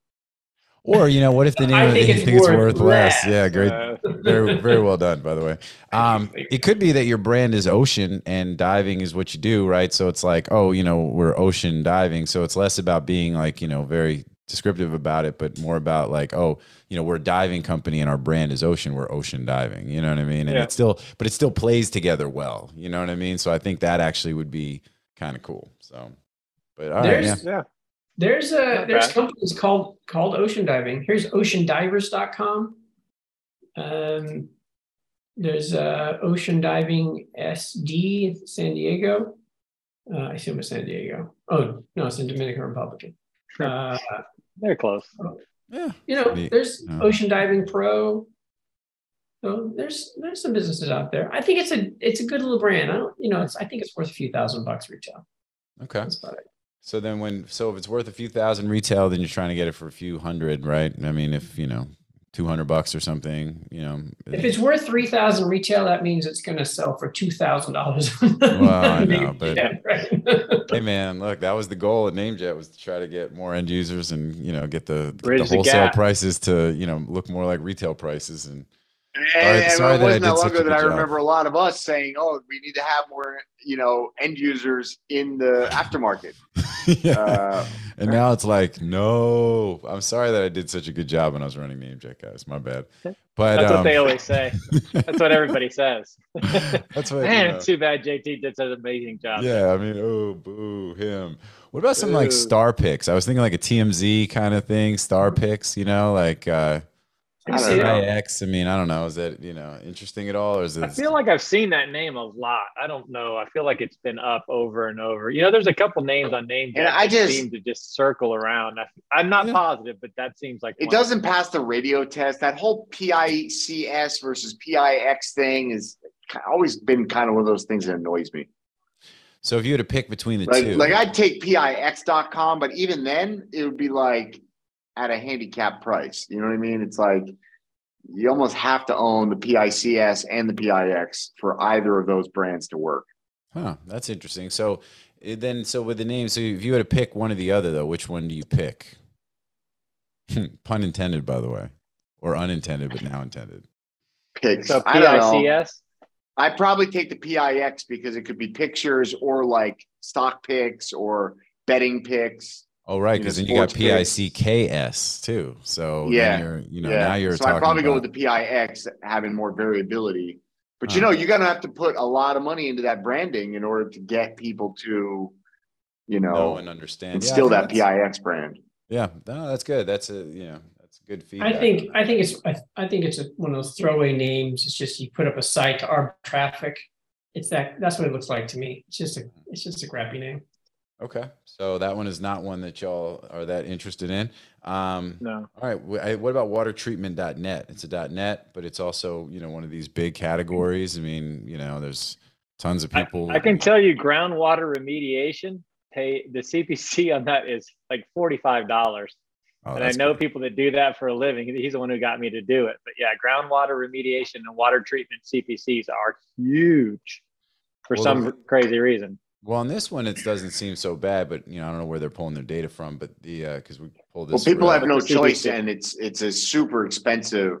Or you know, what if the name I of think it it's think it's worth less? less. Yeah, great. Uh, very very well done by the way um it could be that your brand is ocean and diving is what you do right so it's like oh you know we're ocean diving so it's less about being like you know very descriptive about it but more about like oh you know we're a diving company and our brand is ocean we're ocean diving you know what i mean and Yeah. it still but it still plays together well you know what i mean so i think that actually would be kind of cool so but all right yeah yeah. There's a Not there's bad. companies called called ocean diving. Here's oceandivers.com. Um, there's uh, ocean diving SD San Diego. Uh, I assume it's San Diego. Oh no, it's in Dominican Republic. Uh, They're close. yeah you know, Neat. there's Yeah. Ocean Diving Pro. So there's there's some businesses out there. I think it's a it's a good little brand. I don't you know it's I think it's worth a few thousand bucks retail. okay That's about it. So then when so if it's worth a few thousand retail, then you're trying to get it for a few hundred, right? I mean, if you know, two hundred bucks or something, you know. If it's worth three thousand retail, that means it's going to sell for two thousand dollars. Well, I know, but- yeah, right. hey man, look, that was the goal at NameJet was to try to get more end users and you know get the, get the Bridge the wholesale prices to you know look more like retail prices and And, and sorry it that I wasn't that did long ago that I job. remember a lot of us saying, "Oh, we need to have more, you know, end users in the aftermarket." yeah. Uh, and now it's like no, I'm sorry that I did such a good job when I was running NameJet, guys. My bad. But That's um, what they always say. That's what everybody says. that's what Man, you know. too bad JT did such an amazing job. Yeah, I mean, oh, boo, him. What about some like star picks? I was thinking like a TMZ kind of thing, star picks, you know, like uh I don't know. X. I mean, I don't know. Is that, you know, interesting at all? Or is it I feel like I've seen that name a lot. I don't know. I feel like it's been up over and over. You know, there's a couple names on name And that I just- seem to just circle around. I, I'm not Yeah. positive, but that seems like It doesn't pass the radio test. That whole PICS versus PIX thing is ki- always been kind of one of those things that annoys me. so if you had to pick between the Like, two. like I'd take PIX.com, but even then, it would be like at a handicap price. You know what I mean? It's like you almost have to own the PICS and the PIX for either of those brands to work. huh, that's interesting. So eh, then so with the name, so if you had to pick one or the other though, which one do you pick? Pun intended, by the way. Or unintended, but now intended. Picks. So I don't know. PICS. I'd probably take the PIX because it could be pictures or like stock picks or betting picks. Oh, right, because then you got picks. PICKS too. So Yeah. then you're, you know, now you're so talking I'd probably go with the PIX having more variability. But you Huh. know, you're gonna have to put a lot of money into that branding in order to get people to, you know, know and understand. Yeah, I instill think that PIX brand. Yeah, no, that's good. That's a you know that's good feedback. I think I think it's I, I think it's a, one of those throwaway names. It's just you put up a site to arb traffic. It's that that's what it looks like to me. It's just a it's just a crappy name. Okay, so that one is not one that y'all are that interested in. Um, No. all right, wh- I- what about watertreatment.net? It's a .net, but it's also you know one of these big categories. I mean, you know, there's tons of people. I can tell you groundwater remediation pay the CPC on that is like $45. Oh, and I know good. people that do that for a living. He's the one who got me to do it. But yeah, groundwater remediation and water treatment CPCs are huge for Well, some crazy reason. Well, on this one, it doesn't seem so bad, but you know, I don't know where they're pulling their data from, but the because we pulled this. Well, people have uh, no choice, and it's it's a super expensive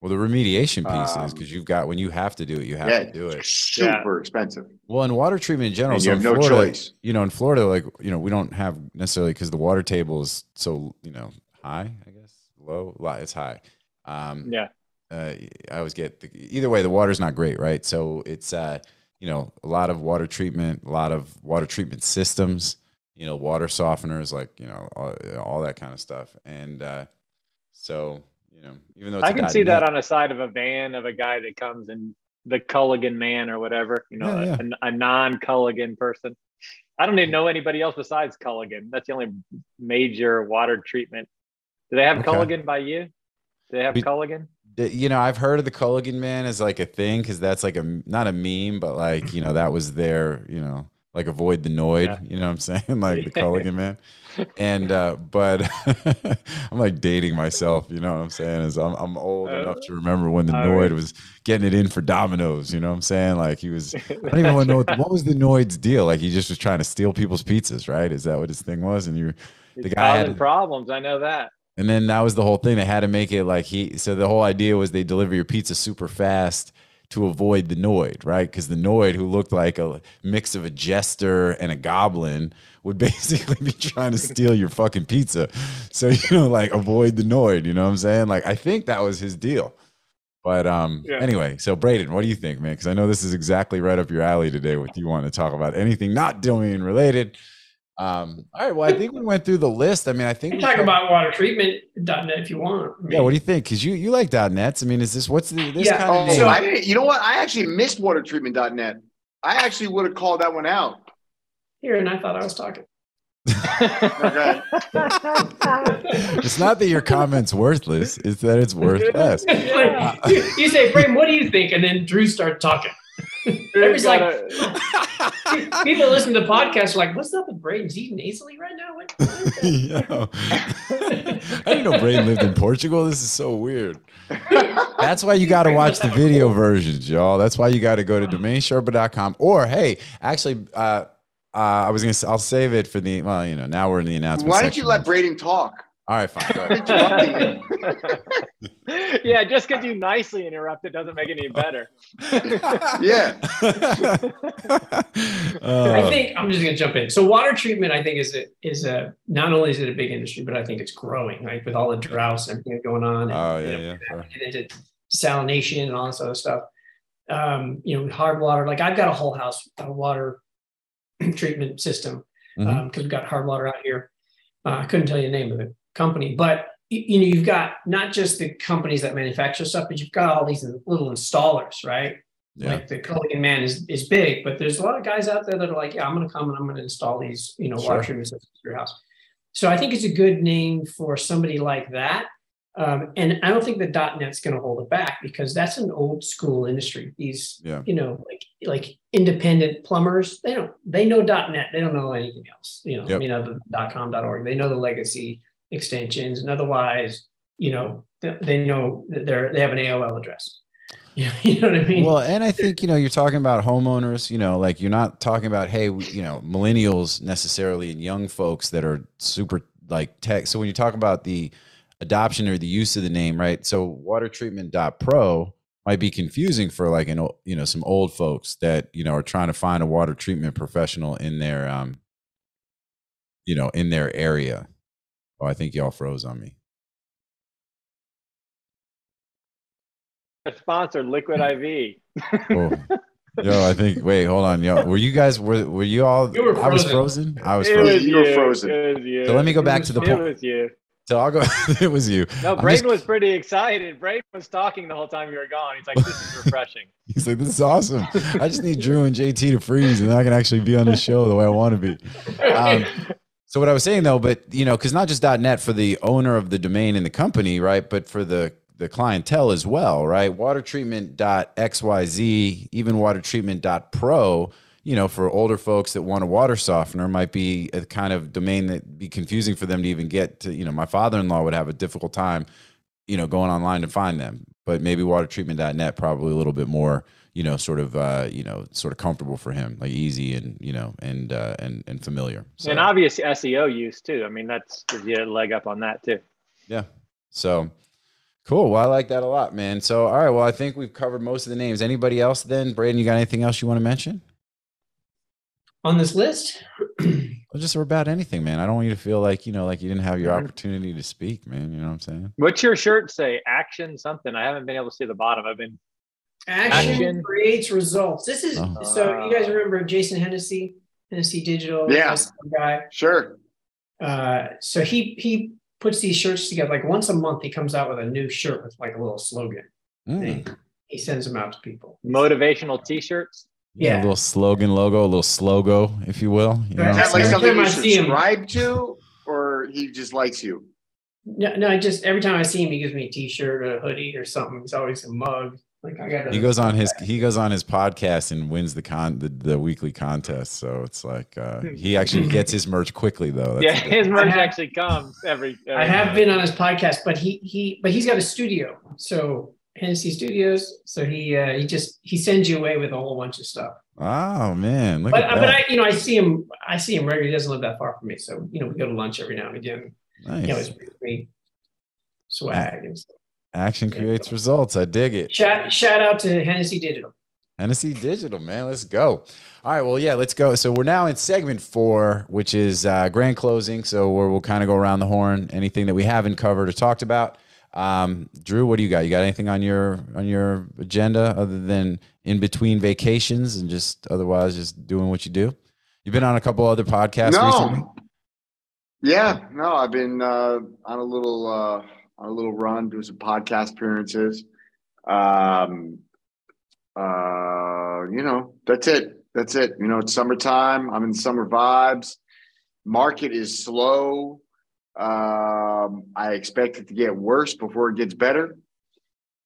Well, the remediation piece is Um, because you've got when you have to do it, you have Yeah, to do it. it's super expensive. Well, in water treatment in general, And so you in have no Florida, choice. you know, in Florida, like you know, we don't have necessarily because the water table is so you know high. I guess low, li- it's high. Um, Yeah. uh, I always get the, either way. The water's not great, right? So it's uh, you know a lot of water treatment, a lot of water treatment systems, you know, water softeners, like you know all, all that kind of stuff. And uh, so you know, even though it's I can see that on the side of a van of a guy that comes in the Culligan man or whatever, you know, Yeah, a, a non Culligan person. I don't even know anybody else besides Culligan. That's the only major water treatment. Do they have Okay. Culligan by you? Do they have We- Culligan? The- you know, I've heard of the Culligan man as like a thing because that's like a not a meme, but like you know that was their you know like avoid the Noid. Yeah. You know what I'm saying? Like the Culligan man. And uh, but I'm like dating myself. You know what I'm saying? Is I'm I'm old enough to remember when the Noid right. was getting it in for Domino's. You know what I'm saying? Like he was. I don't even want to know what, what was the Noid's deal. Like he just was trying to steal people's pizzas, right? Is that what his thing was? And you. It's guy had problems. I know that. And then that was the whole thing. They had to make it like he. So the whole idea was they deliver your pizza super fast to avoid the Noid, right? Because the Noid, who looked like a mix of a jester and a goblin, would basically be trying to steal your fucking pizza. So you know, like avoid the Noid. You know what I'm saying? Like I think that was his deal. But um, Yeah. anyway, so Braden, what do you think, man? Because I know this is exactly right up your alley today. What you want to talk about? Anything not domain related? Um, all right. Well, I think we went through the list. I mean, I think we can talk about water treatment.net if you want. I yeah, what do you think? Because you you like .nets. I mean, is this what's the this Yeah, kind Oh, of name? so- I. You know what? I actually missed watertreatment.net. I actually would have called that one out. here, and I thought I was talking. It's not that your comment's worthless; it's that it's worth less. Yeah. You, you say, Frame, what do you think? And then Drew starts talking. Everybody's like, people listen to podcasts like, what's up with Braden's eating easily right now? What, what is that? Yo. I didn't know Braden lived in Portugal. This is so weird. That's why you got to watch the video versions, y'all. That's why you got to go to domainsherpa.com. Or hey, actually, uh, uh, I was gonna. I'll save it for the. Well, you know, now we're in the announcement. Why don't you let Braden talk? All right, fine. Go ahead. yeah, just because you nicely interrupt it doesn't make it any better. Yeah. Uh, I think I'm just going to jump in. So water treatment, I think, is a, is a not only is it a big industry, but I think it's growing, right? With all the droughts and everything going on. And, Oh you yeah, know, yeah. sure. get into salination and all this other stuff. Um, you know, hard water. Like I've got a whole house uh, water treatment system because Mhm. we've got hard water out here. Uh, I couldn't tell you the name of the company, but you know, you've got not just the companies that manufacture stuff, but you've got all these little installers, right? Yeah. Like the Culligan man is is big, but there's a lot of guys out there that are like, yeah, I'm going to come and I'm going to install these, you know, water Sure. treatment systems for your house. So I think it's a good name for somebody like that. Um, and I don't think the .NET's going to hold it back because that's an old school industry. These, Yeah. you know, like like independent plumbers, they don't they know .NET, they don't know anything else. You know, I Yep. mean, other .com, .org, they know the legacy extensions, and otherwise, you know, they, know that they're they have an AOL address. You know, what I mean? Well, and I think you know you're talking about homeowners. You know, like you're not talking about hey, you know, millennials necessarily and young folks that are super like tech. So when you talk about the adoption or the use of the name, right? So water watertreatment.pro might be confusing for like an you know some old folks that you know are trying to find a water treatment professional in their um you know in their area. Oh, I think y'all froze on me. Sponsored Liquid IV. Oh. Yo, I think. Wait, hold on. Yo, were you guys? Were were you all? You were I was frozen. frozen. I was It frozen. was You were frozen. You. So let me go It back was to the It point. was you. So I'll go. it was you. No, I'm Braden just- was pretty excited. Braden was talking the whole time you were gone. He's like, "This is refreshing." He's like, "This is awesome. I just need Drew and JT to freeze, and then I can actually be on the show the way I want to be." Um, so what I was saying though, but you know, because not just .net for the owner of the domain and the company, right? But for the the clientele as well, right? Water treatment .xyz, even water treatment .pro, you know, for older folks that want a water softener might be a kind of domain that be confusing for them to even get to. You know, my father-in-law would have a difficult time, you know, going online to find them. But maybe watertreatment.net probably a little bit more, you know, sort of, uh, you know, sort of comfortable for him, like easy and you know, and uh, and and familiar. So, and obvious SEO use too. I mean, that's gives you a leg up on that too. yeah. So, Cool. Well, I like that a lot, man. So, all right. Well, I think we've covered most of the names. Anybody else then? Braden, you got anything else you want to mention? On this list, Well, just about anything, man. I don't want you to feel like, you know, like you didn't have your opportunity to speak, man. You know what I'm saying? What's your shirt say? Action something. I haven't been able to see the bottom. I've been action, Action. creates results. This is Oh. so. You guys remember Jason Hennessy, Hennessy Digital? Yeah. guy. Sure. Uh, so he he puts these shirts together. Like once a month, he comes out with a new shirt with like a little slogan. Mm. He sends them out to people. motivational t-shirts. Yeah. A little slogan logo, a little slogo, if you will. You know I'm Is that like saying? Something you see him- subscribe to, or he just likes you? No, no, I just every time I see him, he gives me a T-shirt a hoodie or something. It's always a mug. Like I got. he goes on his he goes on his podcast and wins the con the, the weekly contest. So it's like uh, he actually gets his merch quickly though. That's yeah, his merch have- actually comes every. I every have been on his podcast, but he he but he's got a studio, so Hennessy Studios. So he uh, he just he sends you away with a whole bunch of stuff. Oh man, But but. I you know I see him I see him regularly. He doesn't live that far from me, so you know we go to lunch every now and again. nice. He always brings me swag and stuff. Action creates results. I dig it. Shout shout out to Hennessy Digital. Hennessy Digital, man. Let's go. All right. Well, yeah, let's go. So we're now in segment four, which is uh, grand closing. So where we'll kind of go around the horn. Anything that we haven't covered or talked about. Um, Drew, what do you got? You got anything on your on your agenda other than in between vacations and just otherwise just doing what you do? You've been on a couple other podcasts recently. Yeah, no, I've been uh, on a little uh, on a little run, doing some podcast appearances. Um, uh, you know, that's it. That's it. You know, it's summertime. I'm in summer vibes. Market is slow. Um, I expect it to get worse before it gets better.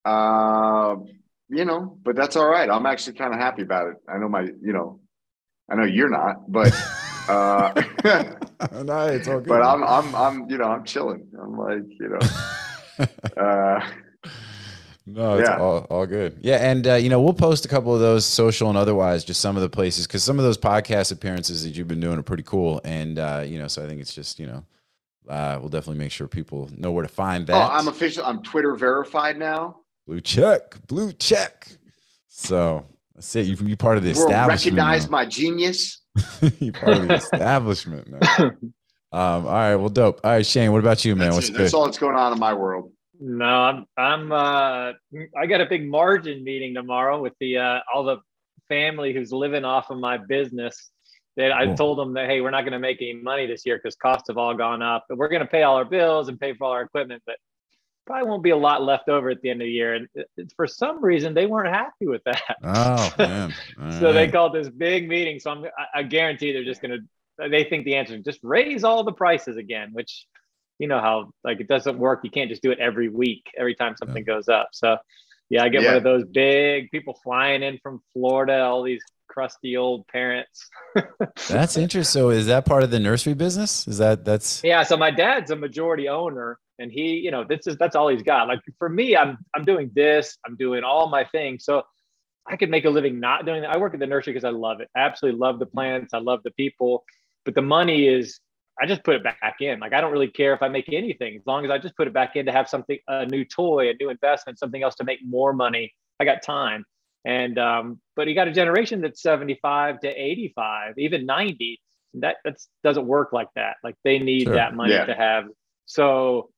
Uh, you know, but that's all right. I'm actually kind of happy about it. I know my, you know, I know you're not, but uh, no, it's all good. but I'm, I'm, I'm, you know, I'm chilling. I'm like, you know, uh, No, it's Yeah. all, all good. Yeah, and uh, you know we'll post a couple of those social and otherwise, just some of the places because some of those podcast appearances that you've been doing are pretty cool, and uh, you know, so I think it's just you know uh, we'll definitely make sure people know where to find that. oh, I'm official. I'm Twitter verified now. blue check, blue check. So that's it. You you part of the World establishment. recognize now. my genius. you part of the establishment. Now. Um, all right, well, dope. All right, Shane, what about you, man? That's, What's it. good? That's all that's going on in my world. No, I'm I'm uh I got a big margin meeting tomorrow with the uh all the family who's living off of my business. That I told them that hey, we're not going to make any money this year because costs have all gone up, but we're going to pay all our bills and pay for all our equipment, but probably won't be a lot left over at the end of the year. And it- it's for some reason they weren't happy with that. Oh man. All so they called this big meeting. So I'm I, I guarantee they're just going to they think the answer is just raise all the prices again, which you know how like it doesn't work. You can't just do it every week, every time something goes up. So yeah, I get one of those big people flying in from Florida, all these crusty old parents. That's interesting. So is that part of the nursery business? Is that that's Yeah, so my dad's a majority owner and he, you know, this is that's all he's got. Like for me, I'm I'm doing this, I'm doing all my things. So I could make a living not doing that. I work at the nursery because I love it. I absolutely love the plants, I love the people, but the money is I just put it back in. Like I don't really care if I make anything as long as I just put it back in to have something a new toy, a new investment, something else to make more money. I got time. And um, but you got a generation that's 75 to 85, even 90. That that's doesn't work like that. Like they need Sure. that money Yeah. to have. So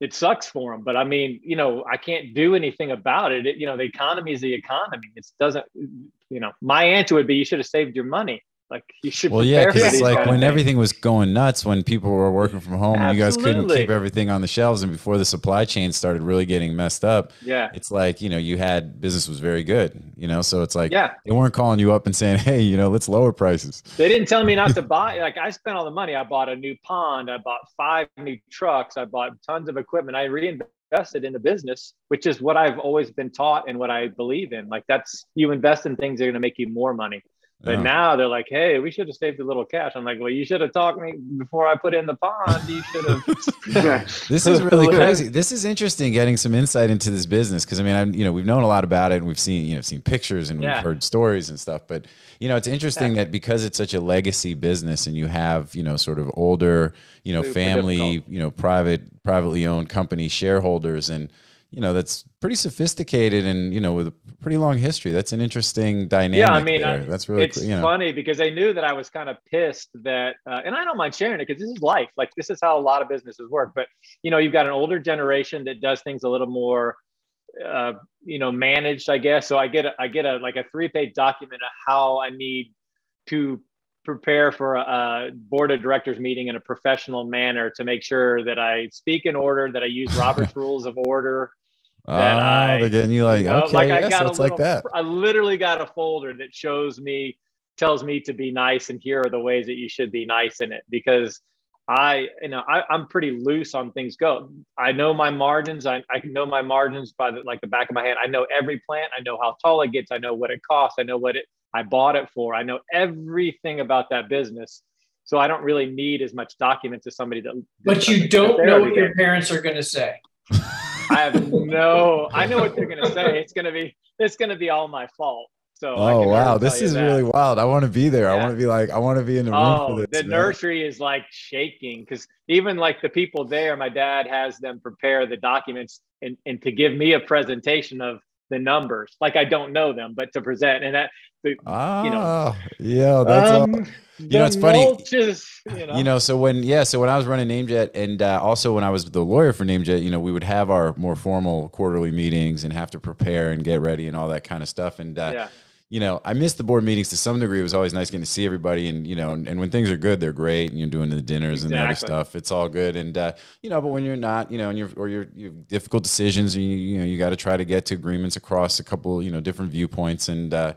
it sucks for them. But I mean, you know, I can't do anything about it. it you know, the economy is the economy. It doesn't. You know, my answer would be you should have saved your money. Like you should. well, yeah, because it's like when everything was going nuts, when people were working from home, and you guys couldn't keep everything on the shelves, and before the supply chain started really getting messed up, Yeah. it's like you know you had business was very good, you know, so it's like Yeah. they weren't calling you up and saying, hey, you know, let's lower prices. They didn't tell me not to buy. Like I spent all the money. I bought a new pond. I bought five new trucks. I bought tons of equipment. I reinvested in the business, which is what I've always been taught and what I believe in. Like that's you invest in things that are going to make you more money. But Yeah. now they're like, hey, we should have saved a little cash. I'm like, well, you should have talked me before I put in the pond. You should have. This is really crazy. This is interesting getting some insight into this business because I mean, I'm, you know, we've known a lot about it and we've seen, you know, seen pictures and Yeah. we've heard stories and stuff. But you know, it's interesting that because it's such a legacy business and you have, you know, sort of older, you know, Super family, difficult. you know, private, privately owned company shareholders and you know that's pretty sophisticated and you know with a pretty long history. That's an interesting dynamic. Yeah, I mean, there. I- that's really it's you know. funny because they knew that I was kind of pissed that, uh, and I don't mind sharing it because this is life. Like this is how a lot of businesses work. But you know, you've got an older generation that does things a little more, uh, you know, managed, I guess. So I get a, I get a like a three page document of how I need to prepare for a, a board of directors meeting in a professional manner to make sure that I speak in order, that I use Robert's rules of order. Oh, I- they're getting you like, You know, okay, I yes, got a it's like that. I literally got a folder that shows me, tells me to be nice, and here are the ways that you should be nice in it. Because I, you know, I, I'm pretty loose on things go. I know my margins. I, I know my margins by the like the back of my hand. I know every plant. I know how tall it gets. I know what it costs. I know what it I bought it for. I know everything about that business. So I don't really need as much documents as somebody that. But you don't know what your parents are going to say. I have no. I know what they're gonna say. It's gonna be. It's gonna be all my fault. So. Oh wow, this is that. really wild. I want to be there. I want to be like, I want to be in the room Oh, for this. the man. nursery is like shaking because even like the people there, my dad has them prepare the documents and, and to give me a presentation of the numbers. Like I don't know them, but to present and that Ah, yeah, that's all- um, know, it's funny- mulches, you know, you know so when yeah so when i was running namejet and uh, also when i was the lawyer for namejet you know we would have our more formal quarterly meetings and have to prepare and get ready and all that kind of stuff and uh, yeah. You know i miss the board meetings to some degree it was always nice getting to see everybody and you know and, and when things are good they're great and you're doing the dinners and the other stuff it's all good and uh, you know but when you're not you know and you're or you're you have difficult decisions and you, you know you got to try to get to agreements across a couple you know different viewpoints and uh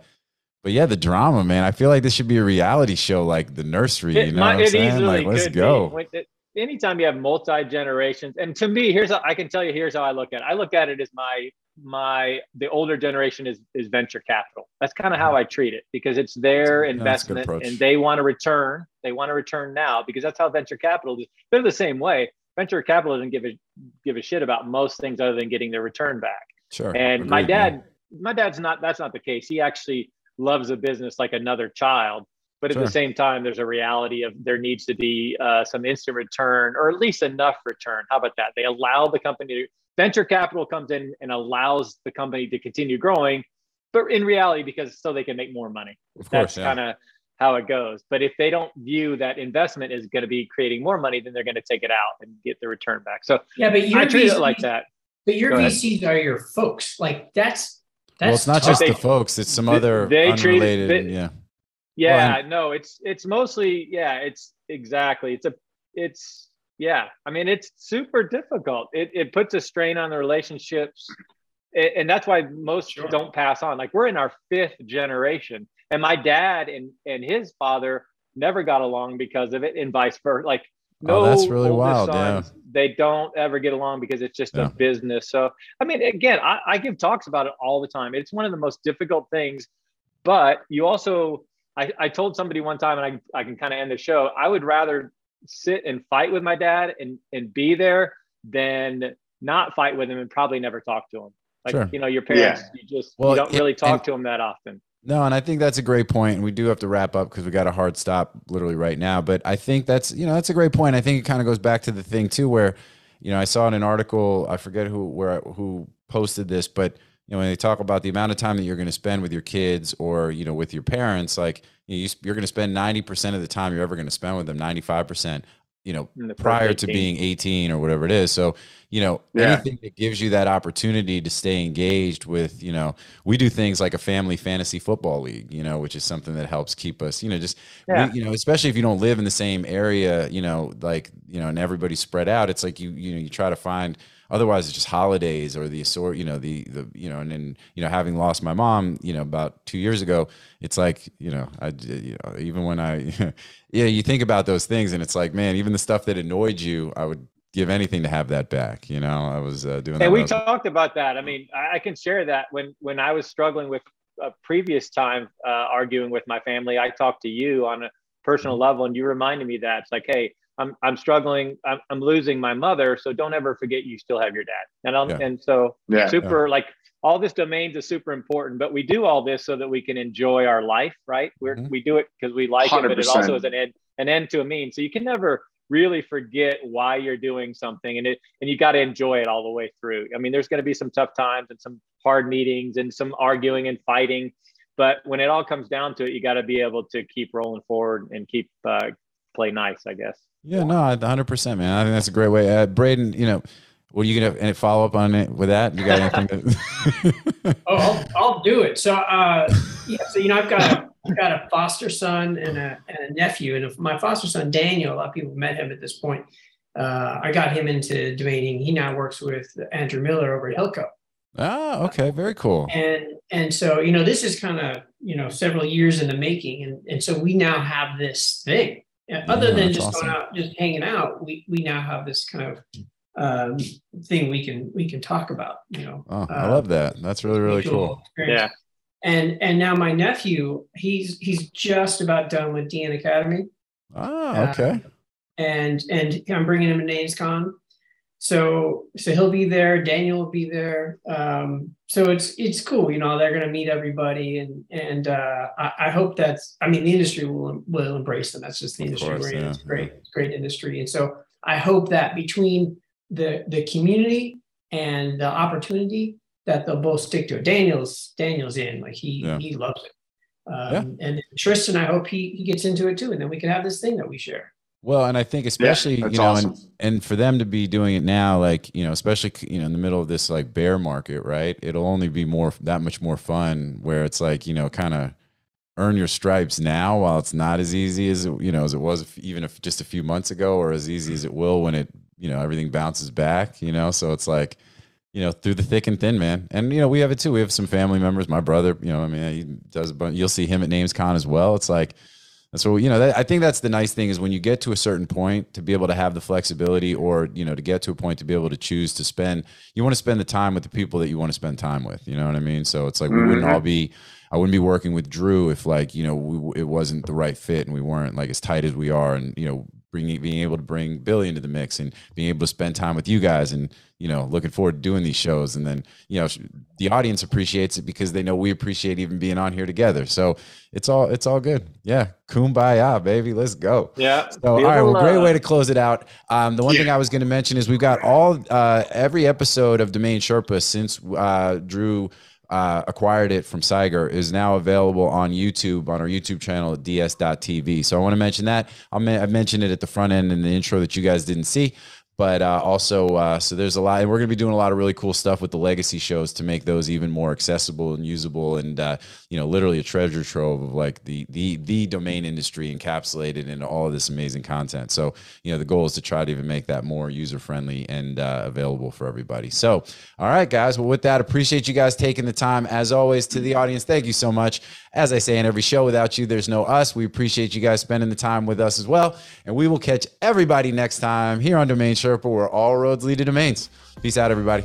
but yeah, the drama, man. I feel like this should be a reality show, like the nursery. You know might- what I'm it saying? Like, let's go. Be. Anytime you have multi generations, and to me, here's how I can tell you. Here's how I look at it. I look at it as my my the older generation is is venture capital. That's kind of how I treat it because it's their investment and they want to return. They want to return now because that's how venture capital is. They're the same way. Venture capital doesn't give a give a shit about most things other than getting their return back. Sure. And my Agreed, man. dad, my dad's not. That's not the case. He actually loves a business like another child. But at Sure. the same time, there's a reality of there needs to be uh, some instant return, or at least enough return. How about that? They allow the company to venture capital comes in and allows the company to continue growing, but in reality, because so they can make more money. Of course, That's yeah. kind of how it goes. But if they don't view that investment is going to be creating more money, then they're going to take it out and get the return back. So Yeah, but your I treat VCs, it like that. But your Go ahead. VCs are your folks. Like that's that's well, it's not tough. just the folks; it's some they- other they treat it- unrelated. they- yeah, Yeah, no, it's it's mostly yeah, it's exactly. It's a it's yeah. I mean, it's super difficult. It it puts a strain on the relationships. And that's why most Sure. don't pass on. Like we're in our fifth generation, and my dad and and his father never got along because of it, and vice versa. Like oh, no, Oh, that's really wild, yeah. They don't ever get along because it's just Yeah. a business. So I mean, again, I, I give talks about it all the time. It's one of the most difficult things, but you also I, I told somebody one time, and I, I can kind of end the show. I would rather sit and fight with my dad and, and be there than not fight with him and probably never talk to him. Like, Sure. you know, your parents, you just Well, you don't it- really talk and- to them that often. no, and I think that's a great point. And we do have to wrap up because we got a hard stop literally right now. But I think that's you know that's a great point. I think it kind of goes back to the thing too, where you know I saw in an article, I forget who where who posted this, but you know when they talk about the amount of time that you're going to spend with your kids or you know with your parents, like you you're going to spend ninety percent of the time you're ever going to spend with them, ninety five percent. You know, prior to 18. being 18 or whatever it is. So, you know, Yeah. anything that gives you that opportunity to stay engaged with, you know, we do things like a family fantasy football league, you know, which is something that helps keep us, you know, just, we- you know, especially if you don't live in the same area, you know, like, you know, and everybody's spread out. It's like you, you know, you try to find, otherwise it's just holidays or the sort, you know, the, the, you know, and then, you know, having lost my mom, you know, about two years ago, it's like, you know, I, you know, even when I, yeah, you think about those things and it's like, man, even the stuff that annoyed you, I would give anything to have that back. You know, I was uh, doing that. And we was- talked about that. I mean, I, I can share that when when I was struggling with a previous time uh, arguing with my family, I talked to you on a personal Mm-hmm. level, and you reminded me that it's like, hey, I'm I'm struggling, I'm, I'm losing my mother, so don't ever forget you still have your dad. And I'm, Yeah. and so Yeah. super like all this domains is super important, but we do all this so that we can enjoy our life, right? We're Mhm. we do it because we like it, but it also is an end an end to a mean. So you can never really forget why you're doing something and it and you got to enjoy it all the way through i mean there's going to be some tough times and some hard meetings and some arguing and fighting but when it all comes down to it you got to be able to keep rolling forward and keep uh, play nice i guess yeah no 100% man i think that's a great way uh, braden you know what are you gonna any follow up on it with that? You got anything? To- oh, I'll, I'll, do it. So, uh, yeah. So you know, I've got a, I've got a foster son and a, and a nephew, and my foster son Daniel. A lot of people met him at this point. Uh, I got him into debating. He now works with Andrew Miller over at Hilco. Oh, okay, very cool. And and so you know, this is kind of you know several years in the making, and and so we now have this thing. Other yeah, than just awesome. going out, just hanging out, we we now have this kind of um, thing we can we can talk about. You know, oh, I love that. That's really really cool. Yeah. And and now my nephew, he's he's just about done with Dean Academy. Oh, okay. Uh, and and I'm bringing him to NamesCon. So so he'll be there. Daniel will be there. Um, so it's it's cool. You know, they're going to meet everybody, and and uh, I, I, hope that's. I mean, the industry will will embrace them. That's just the industry course, we're in. Yeah. It's great, great industry, and so I hope that between the the community and the opportunity that they'll both stick to it. Daniel's Daniel's in like he yeah. he loves it. Um, yeah. And Tristan, I hope he he gets into it too, and then we can have this thing that we share. Well, and I think especially yeah, you know, awesome. and and for them to be doing it now, like you know, especially you know in the middle of this like bear market, right? It'll only be more that much more fun where it's like you know, kind of earn your stripes now while it's not as easy as you know as it was even if just a few months ago, or as easy as it will when it you know everything bounces back you know so it's like you know through the thick and thin man and you know we have it too we have some family members my brother you know i mean he does a bunch you'll see him at namescon as well it's like that's what you know that, i think that's the nice thing is when you get to a certain point to be able to have the flexibility or you know to get to a point to be able to choose to spend you want to spend the time with the people that you want to spend time with you know what i mean? So it's like we wouldn't mm-hmm. all be I wouldn't be working with Drew if like you know we, it wasn't the right fit and we weren't like as tight as we are and you know bringing being able to bring Billy into the mix and being able to spend time with you guys and you know looking forward to doing these shows. And then you know the audience appreciates it because they know we appreciate even being on here together. So it's all it's all good. Yeah. Kumbaya baby. Let's go. Yeah. So all right. Well great way to close it out. Um, the one yeah. thing i was going to mention is we've got all uh, every episode of domain sherpa since uh, drew uh, acquired it from Cyger is now available on YouTube on our YouTube channel at ds.tv. So I want to mention that. I mentioned it at the front end in the intro that you guys didn't see but uh, also uh, so there's a lot and we're going to be doing a lot of really cool stuff with the legacy shows to make those even more accessible and usable and uh, you know literally a treasure trove of like the the the domain industry encapsulated in all of this amazing content. So you know the goal is to try to even make that more user friendly and uh, available for everybody. So all right guys. Well with that appreciate you guys taking the time as always to the audience. Thank you so much. As I say in every show, without you, there's no us. We appreciate you guys spending the time with us as well. And we will catch everybody next time here on Domain Sherpa, where all roads lead to domains. Peace out, everybody.